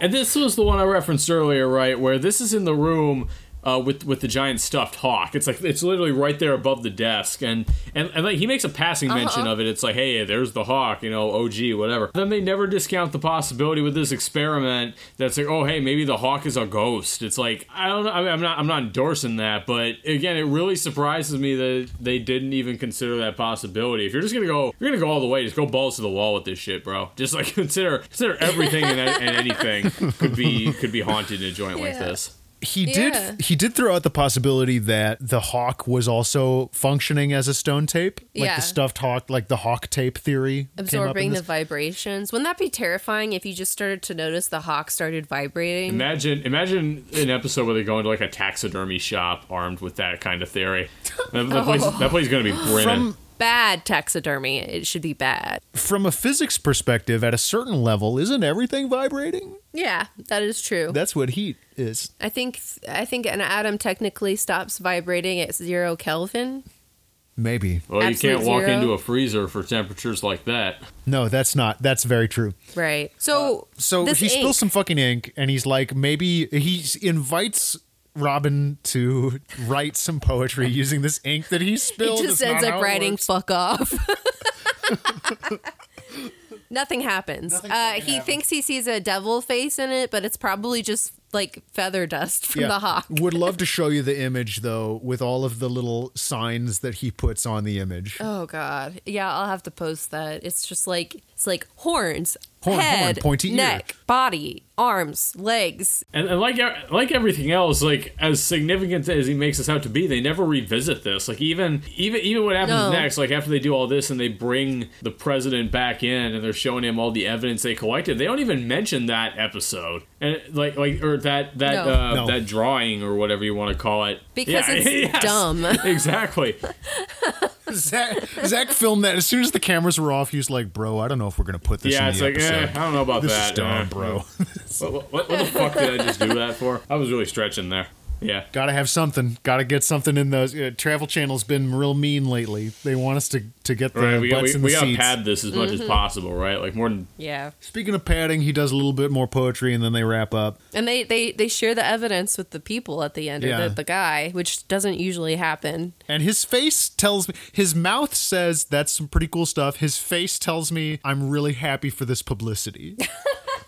And this was the one I referenced earlier, right? Where this is in the room uh, with with the giant stuffed hawk. It's like it's literally right there above the desk, and and, and like he makes a passing mention of it. It's like, hey, there's the hawk, you know, OG, whatever. Then they never discount the possibility with this experiment that's like, oh, hey, maybe the hawk is a ghost. It's like I don't know. I mean, I'm not I'm not endorsing that, but again, it really surprises me that they didn't even consider that possibility. If you're just gonna go, you're gonna go all the way. Just go balls to the wall with this shit, bro. Just like *laughs* consider consider everything and, and anything could be could be haunted in a joint like this. He Yeah. did he did throw out the possibility that the hawk was also functioning as a stone tape. Like Yeah. the stuffed hawk, like the hawk tape theory. came up in Absorbing the vibrations. Wouldn't that be terrifying if you just started to notice the hawk started vibrating? Imagine imagine an episode where they go into like a taxidermy shop armed with that kind of theory. That, that place, *laughs* oh. that place is gonna be brimming. From bad taxidermy. It should be bad. from a physics perspective, at a certain level, isn't everything vibrating? Yeah, that is true. That's what heat is. I think I think an atom technically stops vibrating at zero Kelvin. Maybe. well, you can't walk zero. into a freezer for temperatures like that. No, that's not. That's very true. Right. So So this he spills some fucking ink, and he's like, maybe he invites Robin to write some poetry using this ink that he spilled. He just ends up writing works. "fuck off." *laughs* Nothing happens. uh, he thinks he sees a devil face in it, but it's probably just like feather dust from Yeah. the hawk. Would love to show you the image though, with all of the little signs that he puts on the image. Oh god. Yeah, I'll have to post that. It's just like it's like horns, Horn, horn, head, pointy ear. neck, body, arms, legs. And, and like like everything else, like as significant as he makes us out to be, they never revisit this. Like even even even what happens No. next, like after they do all this and they bring the president back in and they're showing him all the evidence they collected, they don't even mention that episode and like like or that that No. uh, No. that drawing or whatever you want to call it Because *laughs* it's dumb. exactly. *laughs* *laughs* Zach, Zach filmed that as soon as the cameras were off. He was like, "Bro, I don't know if we're gonna put this." Yeah, in it's the like eh, I don't know about This that, is dumb, eh. bro. What, what, what the fuck did I just do that for? I was really stretching there. Yeah. Got to have something. Got to get something in those. Uh, Travel Channel's been real mean lately. They want us to, to get the Right, we, butts we, in we the gotta seats. pad this as much as possible, right? Like more than Yeah. Speaking of padding, he does a little bit more poetry and then they wrap up. And they, they, they share the evidence with the people at the end, Yeah. or the, the guy, which doesn't usually happen. And his face tells me, his mouth says that's some pretty cool stuff. His face tells me I'm really happy for this publicity. *laughs*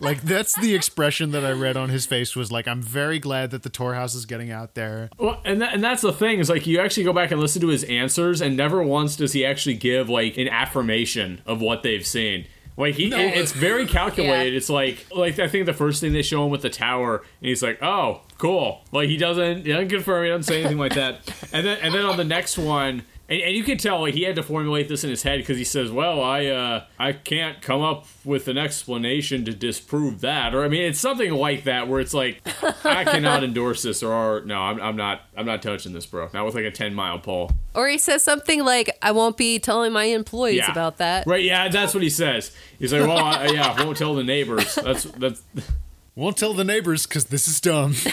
like that's the expression that I read on his face was like I'm very glad that the Tor House is getting out there. Well, and that, and that's the thing is like you actually go back and listen to his answers, and never once does he actually give like an affirmation of what they've seen. Like he, it- it's very *laughs* calculated. Yeah. It's like like I think the first thing they show him with the tower, and he's like, "Oh, cool." Like he doesn't, he doesn't confirm, he doesn't say anything like that. And then and then on the next one. And, and you can tell like he had to formulate this in his head because he says, "Well, I uh, I can't come up with an explanation to disprove that," or I mean, it's something like that where it's like, *laughs* "I cannot endorse this," or, or "No, I'm, I'm not I'm not touching this, bro." Not with like a ten mile pole. Or he says something like, I won't be telling my employees Yeah. about that. Right? Yeah, that's what he says. He's like, "Well, I, yeah, I won't tell the neighbors." That's that's Won't tell the neighbors because this is dumb. *laughs*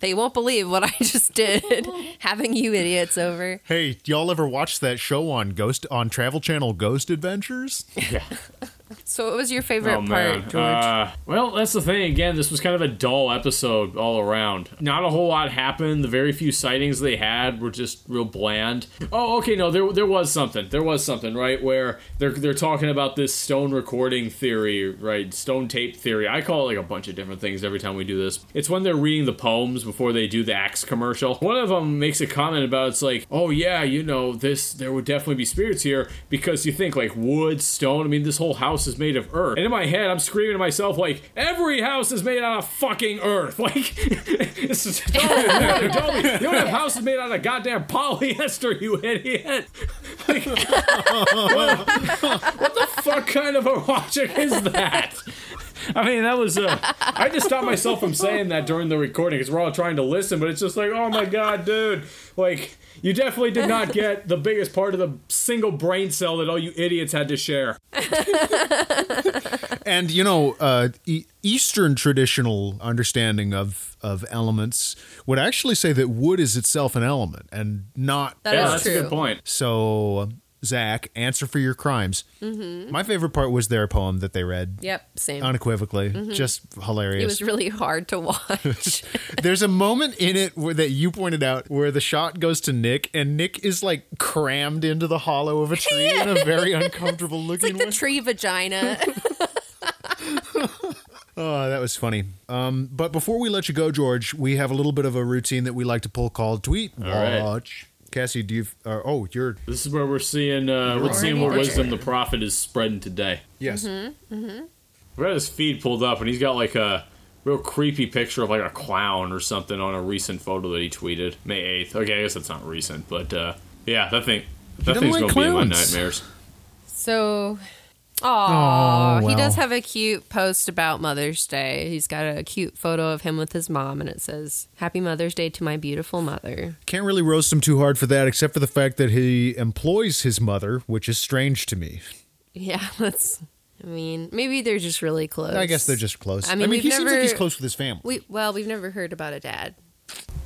They won't believe what I *laughs* just did, *laughs* having you idiots over. hey, y'all ever watch that show on Ghost on Travel Channel, Ghost Adventures? *laughs* So, what was your favorite oh part, George? Uh, well, that's the thing. Again, this was kind of a dull episode all around. Not a whole lot happened. The very few sightings they had were just real bland. Oh, okay. No, there there was something. There was something, right? Where they're they're talking about this stone recording theory, right? Stone tape theory. I call it like a bunch of different things every time we do this. It's when they're reading the poems before they do the axe commercial. *laughs* One of them makes a comment about it's like, oh yeah, you know this. There would definitely be spirits here because you think like wood, stone. I mean, this whole house is made of earth. And in my head, I'm screaming to myself like, every house is made out of fucking earth. *laughs* Like, this is *laughs* totally you don't have houses made out of goddamn polyester, you idiot. Like, what, *laughs* what the fuck kind of a logic is that? I mean, that was. Uh, I just stopped myself from saying that during the recording because we're all trying to listen, but it's just like, oh my god, dude! Like, you definitely did not get the biggest part of the single brain cell that all you idiots had to share. *laughs* And you know, uh, e- Eastern traditional understanding of of elements would actually say that wood is itself an element and not That yeah, is that's true. a good point. So, Zach, answer for your crimes. Mm-hmm. My favorite part was their poem that they read. Yep, same. Unequivocally, just hilarious. it was really hard to watch. *laughs* There's a moment in it where, that you pointed out where the shot goes to Nick, and Nick is like crammed into the hollow of a *laughs* tree in a very *laughs* uncomfortable it's looking like the way. tree vagina. Oh, that was funny. Um, but before we let you go, George, we have a little bit of a routine that we like to pull called Tweet right. Watch. Cassie, do you? Uh, oh, you're This is where we're seeing uh, we're seeing what wisdom the prophet is spreading today. yes. Mm-hmm. We got his feed pulled up, and he's got like a real creepy picture of like a clown or something on a recent photo that he tweeted May eighth. Okay, I guess that's not recent, but uh, yeah, that thing that thing's like gonna be in my nightmares. so, Aw, Oh, he does have a cute post about Mother's Day. He's got a cute photo of him with his mom, and it says, Happy Mother's Day to my beautiful mother. Can't really roast him too hard for that, except for the fact that he employs his mother, which is strange to me. Yeah, *laughs* that's. I mean, maybe they're just really close. I guess they're just close. I mean, we've he seems like he's close with his family. We well, we've never heard about a dad.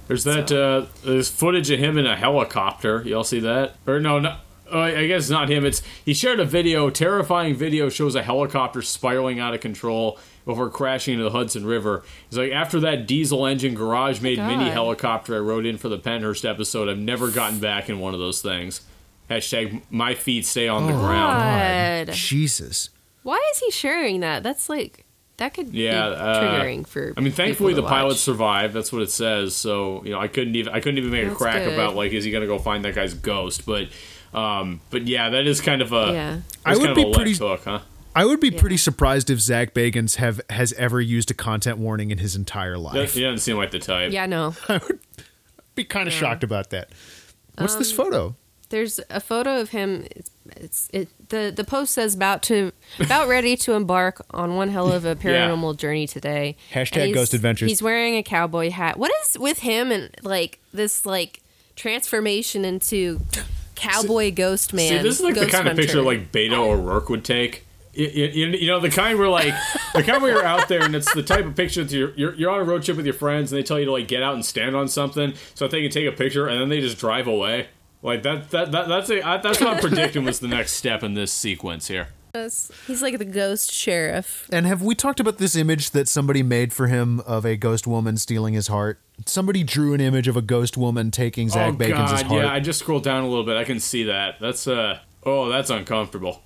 There's that uh, there's footage of him in a helicopter. Y'all see that? Or no, no. Uh, I guess it's not him. It's he shared a video. Terrifying video shows a helicopter spiraling out of control before crashing into the Hudson River. He's like, after that diesel engine garage made mini helicopter I rode in for the Pennhurst episode, I've never gotten back in one of those things. Hashtag my feet stay on the ground. God. Jesus. Why is he sharing that? That's like that could Yeah, be uh, triggering for. I mean, thankfully people the to pilot survived. That's what it says. So you know, I couldn't even I couldn't even make a crack good. about like is he gonna go find that guy's ghost? But um, but yeah, that is kind of a Yeah. I would kind be of a left pretty- hook, huh? I would be Yeah. pretty surprised if Zach Bagans have has ever used a content warning in his entire That, life. he doesn't seem like the type. Yeah, no. *laughs* I would be kind of shocked about that. What's Um, this photo? There's a photo of him. It's, it's it. The the post says about to about ready to embark on one hell of a *laughs* paranormal journey today. Hashtag Ghost Adventures. He's wearing a cowboy hat. What is with him and like this like transformation into cowboy ghost man? See, this is like the kind of picture like Beto O'Rourke would take. You, you, you know the kind where like the kind where you're out there and it's the type of picture that you're, you're you're on a road trip with your friends and they tell you to like get out and stand on something so that they can take a picture and then they just drive away. Like that that, that that's a, I, that's what I'm predicting was the next step in this sequence here. He's like the ghost sheriff. And have we talked about this image that somebody made for him of a ghost woman stealing his heart? Somebody drew an image of a ghost woman taking Zach oh Bagans' god, heart. yeah, I just scrolled down a little bit. I can see that. That's uh oh, that's uncomfortable.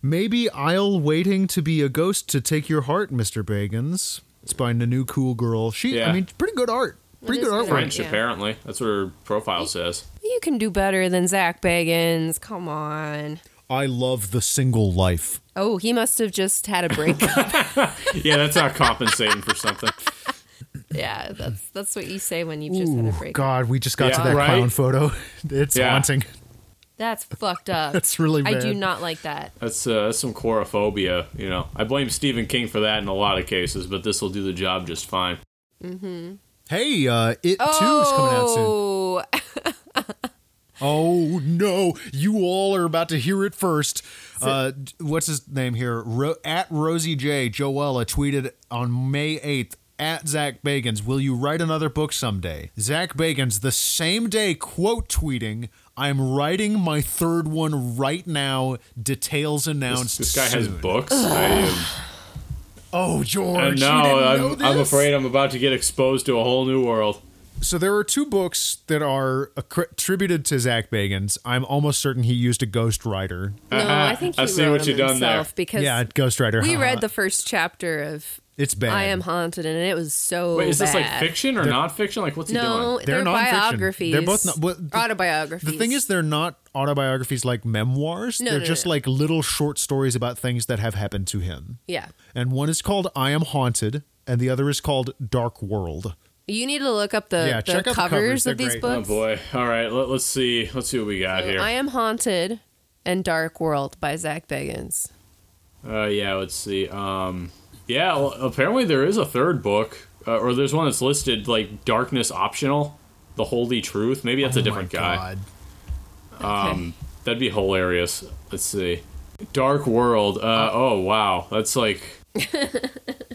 Maybe I'll waiting to be a ghost to take your heart, Mr. Bagans. It's by Nanu Cool Girl. She, Yeah. I mean, pretty good art. Pretty good good artwork. art. French Yeah. apparently. That's what her profile says. You can do better than Zach Bagans. Come on. I love the single life. Oh, he must have just had a breakup. *laughs* Yeah, that's not compensating for something. yeah, that's that's what you say when you've just had a Ooh, breakup. God, we just got Yeah, to that right? clown photo. *laughs* It's Yeah. haunting. That's fucked up. *laughs* That's really I do not like that. That's uh, that's some coulrophobia, you know. I blame Stephen King for that in a lot of cases, but this will do the job just fine. Mm-hmm. Hey, uh, It 2 is coming out soon. Oh, no! You all are about to hear it first. Uh, what's his name here? Ro- at Rosie J. Joella tweeted on May eighth. At Zach Bagans, will you write another book someday? Zach Bagans, the same day, quote tweeting, "I'm writing my third one right now. Details announced." this guy has books. I am, Oh, George, didn't I'm, I'm afraid I'm about to get exposed to a whole new world. So there are two books that are attributed to Zach Bagans. I'm almost certain he used a ghostwriter. no, I uh-huh. think he I see wrote what them you done there. himself because Yeah, ghostwriter. we haha. read the first chapter of It's bad. I Am Haunted, and it was so Wait, is this like fiction or not fiction? Like, what's he No, doing? They're they're, nonfiction. biographies. They're both not- well, the- autobiographies. The thing is, they're not autobiographies like memoirs. No, they're no, just no. like little short stories about things that have happened to him. yeah, And one is called I Am Haunted, and the other is called Dark World. You need to look up the, Yeah, the check the covers, covers. of these great. Oh boy! All right, let, let's see. Let's see what we got here. I Am Haunted and Dark World by Zach Bagans. Uh, yeah, let's see. Um, yeah, well, apparently there is a third book, uh, or there's one that's listed like Darkness Optional, The Holy Truth. Maybe that's a Oh different my guy. God. Um, that'd be hilarious. Let's see. Dark World. Uh, oh wow, that's like *laughs*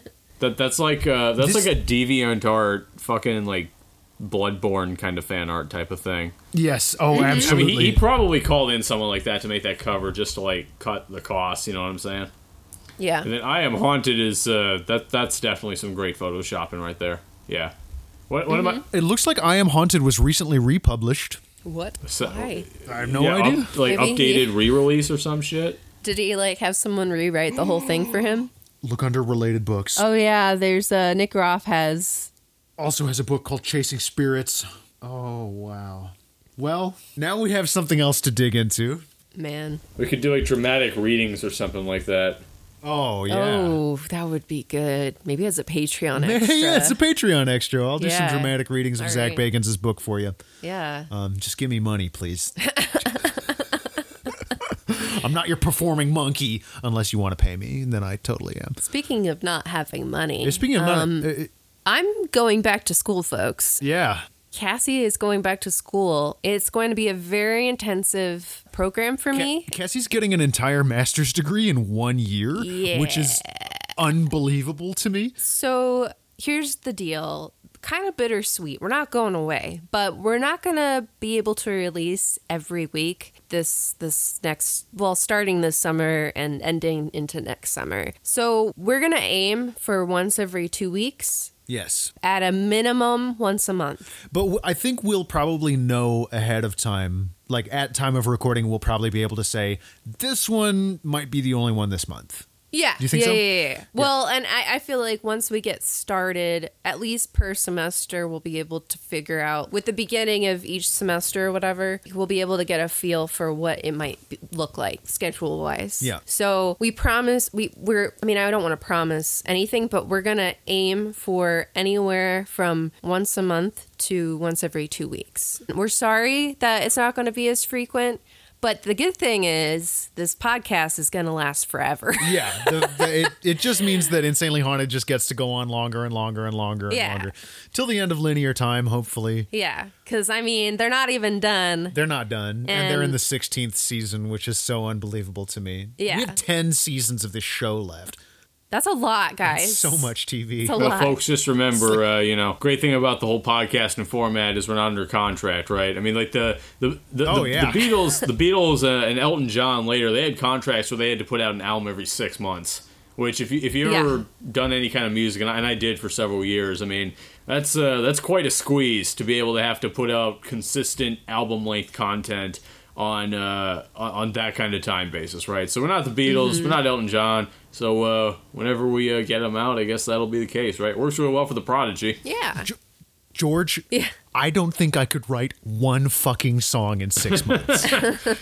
that. That's like uh, that's This- like a deviant art, fucking like Bloodborne kind of fan art type of thing. Yes. Oh, I mean, absolutely. he, he probably called in someone like that to make that cover just to like cut the cost. You know what I'm saying? Yeah, And then I am haunted is uh, that that's definitely some great photoshopping right there. Yeah. What what am it looks like I Am Haunted was recently republished. what? So- Why? I have no yeah, idea. up- like Maybe he- updated re-release or some shit. Did he like have someone rewrite the whole thing for him? Look under related books. Oh yeah, there's uh, Nick Groff has. also has a book called Chasing Spirits. Oh, wow. Well, now we have something else to dig into. Man. We could do like dramatic readings or something like that. Oh, yeah. Oh, that would be good. Maybe as a Patreon *laughs* extra. yeah, it's a Patreon extra. I'll do some dramatic readings of All Zach right. Bagans' book for you. yeah. Um, just give me money, please. *laughs* I'm not your performing monkey unless you want to pay me, and then I totally am. Speaking of not having money, Speaking of um, money, uh, I'm going back to school, folks. yeah, Cassie is going back to school. It's going to be a very intensive program for me. Ca- Cassie's getting an entire master's degree in one year, which is unbelievable to me. So here's the deal. Kind of bittersweet. We're not going away, but we're not gonna be able to release every week this this next well, starting this summer and ending into next summer. So we're gonna aim for once every two weeks. Yes, At a minimum, once a month. but w- I think we'll probably know ahead of time. Like at time of recording, we'll probably be able to say this one might be the only one this month. Yeah. Do you think yeah, so? Yeah, yeah, yeah. Well, and I, I feel like once we get started, at least per semester, we'll be able to figure out with the beginning of each semester or whatever, we'll be able to get a feel for what it might be, look like schedule wise. Yeah. So we promise we we're I mean I don't want to promise anything, but we're gonna aim for anywhere from once a month to once every two weeks. We're sorry that it's not going to be as frequent. But the good thing is, this podcast is going to last forever. *laughs* Yeah, the, the, it, it just means that Insanely Haunted just gets to go on longer and longer and longer and Yeah. longer till the end of linear time. Hopefully, yeah, because I mean, they're not even done. they're not done, and, they're in the sixteenth season, which is so unbelievable to me. Yeah. we have ten seasons of this show left. That's a lot, guys. So much TV. It's a But lot. folks, just remember, uh, you know, great thing about the whole podcasting format is we're not under contract, right? I mean, like the the the, Oh, the, yeah. the Beatles, *laughs* the Beatles, uh, and Elton John later, they had contracts where they had to put out an album every six months. Which, if you if you Yeah. ever done any kind of music, and I, and I did for several years, I mean, that's uh, that's quite a squeeze to be able to have to put out consistent album length content on uh, on on that kind of time basis, right? So we're not the Beatles, Mm-hmm. we're not Elton John. So uh, whenever we uh, get them out, I guess that'll be the case, right? Works really well for the Prodigy. yeah. George, Yeah. I don't think I could write one fucking song in six *laughs* months.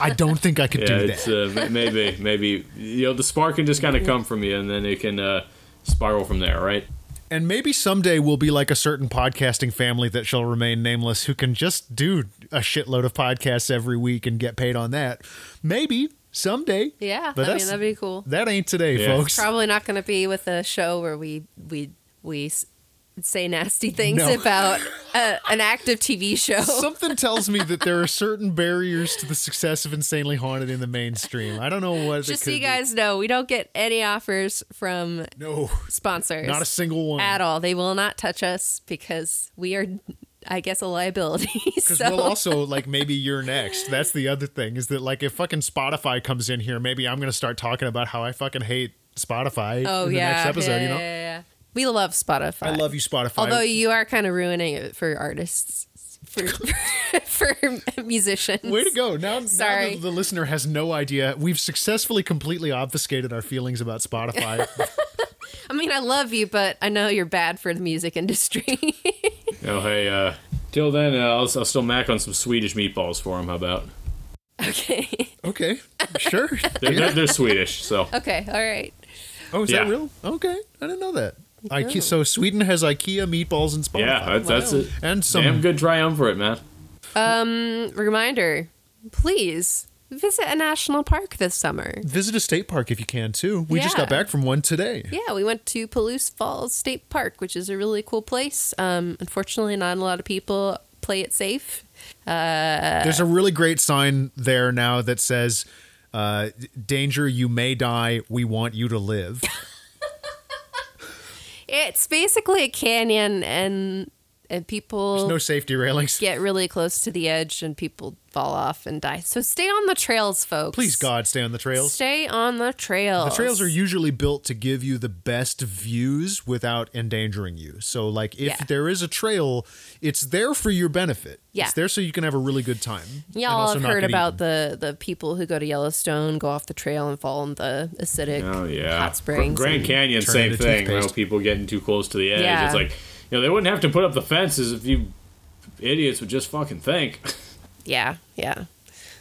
I don't think I could Yeah, do it's that. uh, maybe maybe you know the spark can just kind of come from you, and then it can uh, spiral from there, right? And maybe someday we'll be like a certain podcasting family that shall remain nameless who can just do a shitload of podcasts every week and get paid on that. Maybe someday. Yeah. But I mean, that'd be cool. That ain't today, Yeah. folks. Probably not going to be with a show where we we we s- say nasty things No. about a, an active TV show. Something *laughs* tells me that there are certain barriers to the success of Insanely Haunted in the mainstream. I don't know what. it Just so you be. guys know, we don't get any offers from No, sponsors. not a single one. at all. They will not touch us because we are, I guess, a liability. *laughs* Because so we'll also like maybe you're next. That's the other thing is that like if fucking Spotify comes in here, maybe I'm gonna start talking about how I fucking hate Spotify oh in the yeah, next episode. yeah, you know, yeah, yeah, yeah. We love Spotify. I love you, Spotify. Although you are kind of ruining it for artists, for *laughs* for musicians. Way to go! Now, Sorry. now the, the listener has no idea. We've successfully, completely obfuscated our feelings about Spotify. *laughs* I mean, I love you, but I know you're bad for the music industry. *laughs* Oh hey, uh, till then, uh, I'll, I'll still mac on some Swedish meatballs for him. How about? okay. okay, sure. They're, they're, they're Swedish, so Okay. All right. Oh, is Yeah. that real? Okay, I didn't know that. Ikea, so Sweden has IKEA meatballs and Spotify. yeah, that's, that's Wow. it. and some Damn good triumvirate, man. Um, reminder: Please visit a national park this summer. visit a state park if you can too. We just got back from one today. Yeah, we went to Palouse Falls State Park, which is a really cool place. Um, unfortunately, not a lot of people play it safe. There's a really great sign there now that says, uh, "Danger, you may die. We want you to live." *laughs* It's basically a canyon, and and people There's no safety railings. get really close to the edge, and people fall off and die. So stay on the trails, folks. Please, God, stay on the trails. stay on the trails. The trails are usually built to give you the best views without endangering you. So, like, if Yeah. there is a trail, it's there for your benefit. Yeah. It's there so you can have a really good time. and Y'all also have heard about eaten. the the people who go to Yellowstone, go off the trail, and fall in the acidic Oh yeah, hot springs. Grand Canyon, same thing. You know, people getting too close to the edge. Yeah. It's like you know they wouldn't have to put up the fences if you idiots would just fucking think. *laughs* Yeah, yeah.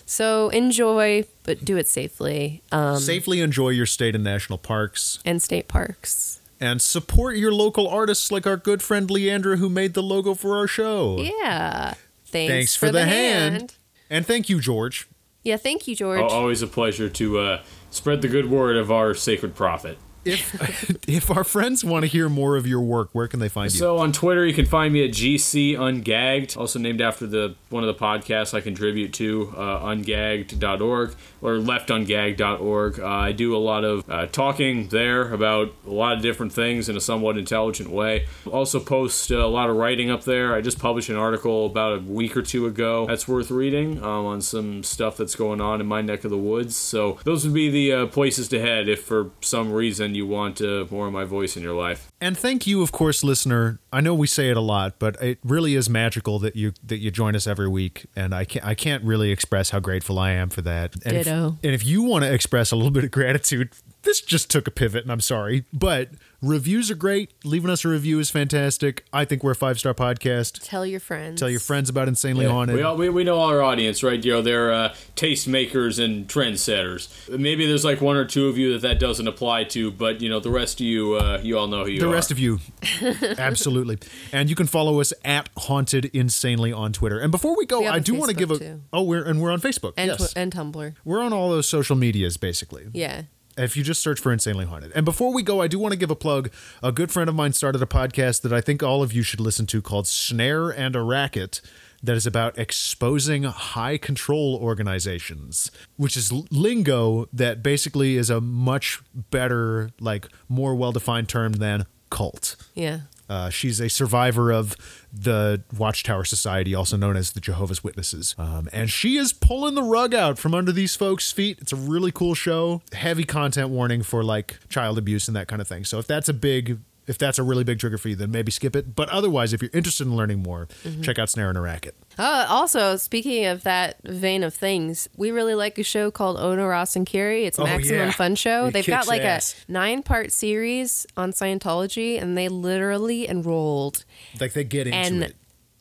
So enjoy, but do it safely. Um, Safely enjoy your state and national parks and state parks. and support your local artists like our good friend Leandra who made the logo for our show. Yeah. Thanks, Thanks for, the, hand. And thank you, George. Yeah, thank you, George. Al- Always a pleasure to uh, spread the good word of our sacred prophet. If *laughs* if our friends want to hear more of your work, where can they find you? So on Twitter, you can find me at GC Ungagged, also named after the one of the podcasts I contribute to, uh, ungagged.org or leftungagged.org. Uh, I do a lot of uh, talking there about a lot of different things in a somewhat intelligent way. Also post uh, a lot of writing up there. I just published an article about a week or two ago that's worth reading um, on some stuff that's going on in my neck of the woods. So those would be the uh, places to head if for some reason you want uh, more of my voice in your life. And thank you, of course, listener. I know we say it a lot, but it really is magical that you that you join us every week, and I can't I can't really express how grateful I am for that. And if- Ditto. and if you want to express a little bit of gratitude, this just took a pivot, and I'm sorry, but Reviews are great. Leaving us a review is fantastic. I think we're a five star podcast. Tell your friends. Tell your friends about Insanely Yeah, Haunted. we, all, we, we know our audience, right? You know, they're uh, taste makers and trendsetters. Maybe there's like one or two of you that that doesn't apply to, but you know, the rest of you, uh, you all know who you the are. The rest of you, *laughs* absolutely. And you can follow us at Haunted Insanely on Twitter. And before we go, We have I a do want to give a too. oh, we're and we're on Facebook. and, yes, tw- and Tumblr. we're on all those social medias basically. Yeah. If you just search for Insanely Haunted. And before we go, I do want to give a plug. A good friend of mine started a podcast that I think all of you should listen to called Snare and a Racket. That is about exposing high control organizations, which is lingo that basically is a much better, like, more well defined term than cult. Yeah. Uh, she's a survivor of the Watchtower Society, also known as the Jehovah's Witnesses. Um, and she is pulling the rug out from under these folks' feet. It's a really cool show. Heavy content warning for like child abuse and that kind of thing. So if that's a big, if that's a really big trigger for you, then maybe skip it. But otherwise, if you're interested in learning more, check out Snare and a Racket. Uh, also, speaking of that vein of things, we really like a show called Ono Ross and Carrie. It's a Oh, Maximum yeah. Fun Show. It They've got like ass. a nine part series on Scientology, and they literally enrolled. Like they get into and it.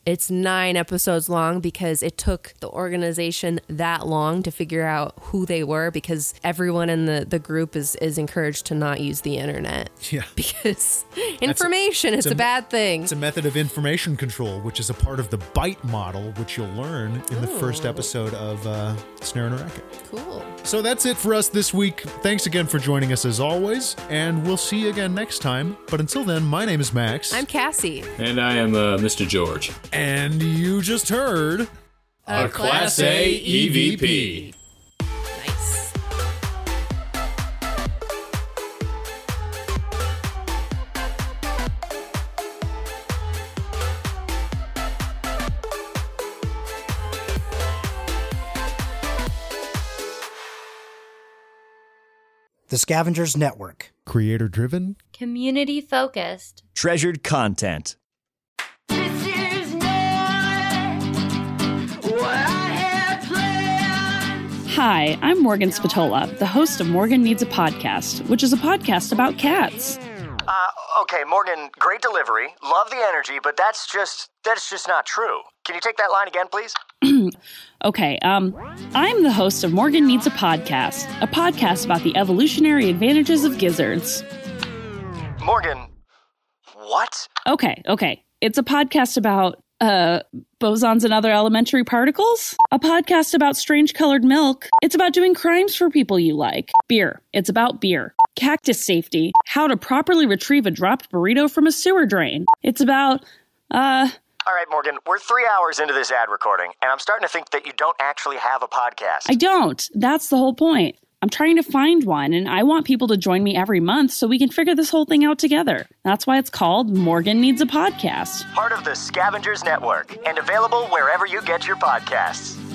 It's nine episodes long because it took the organization that long to figure out who they were because everyone in the, the group is, is encouraged to not use the internet Yeah. *laughs* because information is a, a- bad thing. It's a method of information control, which is a part of the BITE model, which you'll learn in the first episode of uh, Snare and a Racket. cool. So that's it for us this week. Thanks again for joining us as always, and we'll see you again next time. But until then, my name is Max. I'm Cassie. And I am uh, Mr. George. And you just heard. A Class A EVP. Nice. The Scavengers Network. Creator driven. Community focused. Treasured content. Hi, I'm Morgan Spatola, the host of Morgan Needs a Podcast, which is a podcast about cats. Uh, okay, Morgan, great delivery. Love the energy, but that's just that's just not true. Can you take that line again, please? *clears throat* Okay, um, I'm the host of Morgan Needs a Podcast, a podcast about the evolutionary advantages of gizzards. Morgan, what? Okay, okay. It's a podcast about uh bosons and other elementary particles. A podcast about strange colored milk. It's about doing crimes for people you like. Beer. It's about beer. Cactus safety. How to properly retrieve a dropped burrito from a sewer drain. It's about uh All right, Morgan, we're three hours into this ad recording, and I'm starting to think that you don't actually have a podcast. I don't. That's the whole point. I'm trying to find one, and I want people to join me every month so we can figure this whole thing out together. That's why it's called Morgan Needs a Podcast. Part of the Scavengers Network, and available wherever you get your podcasts.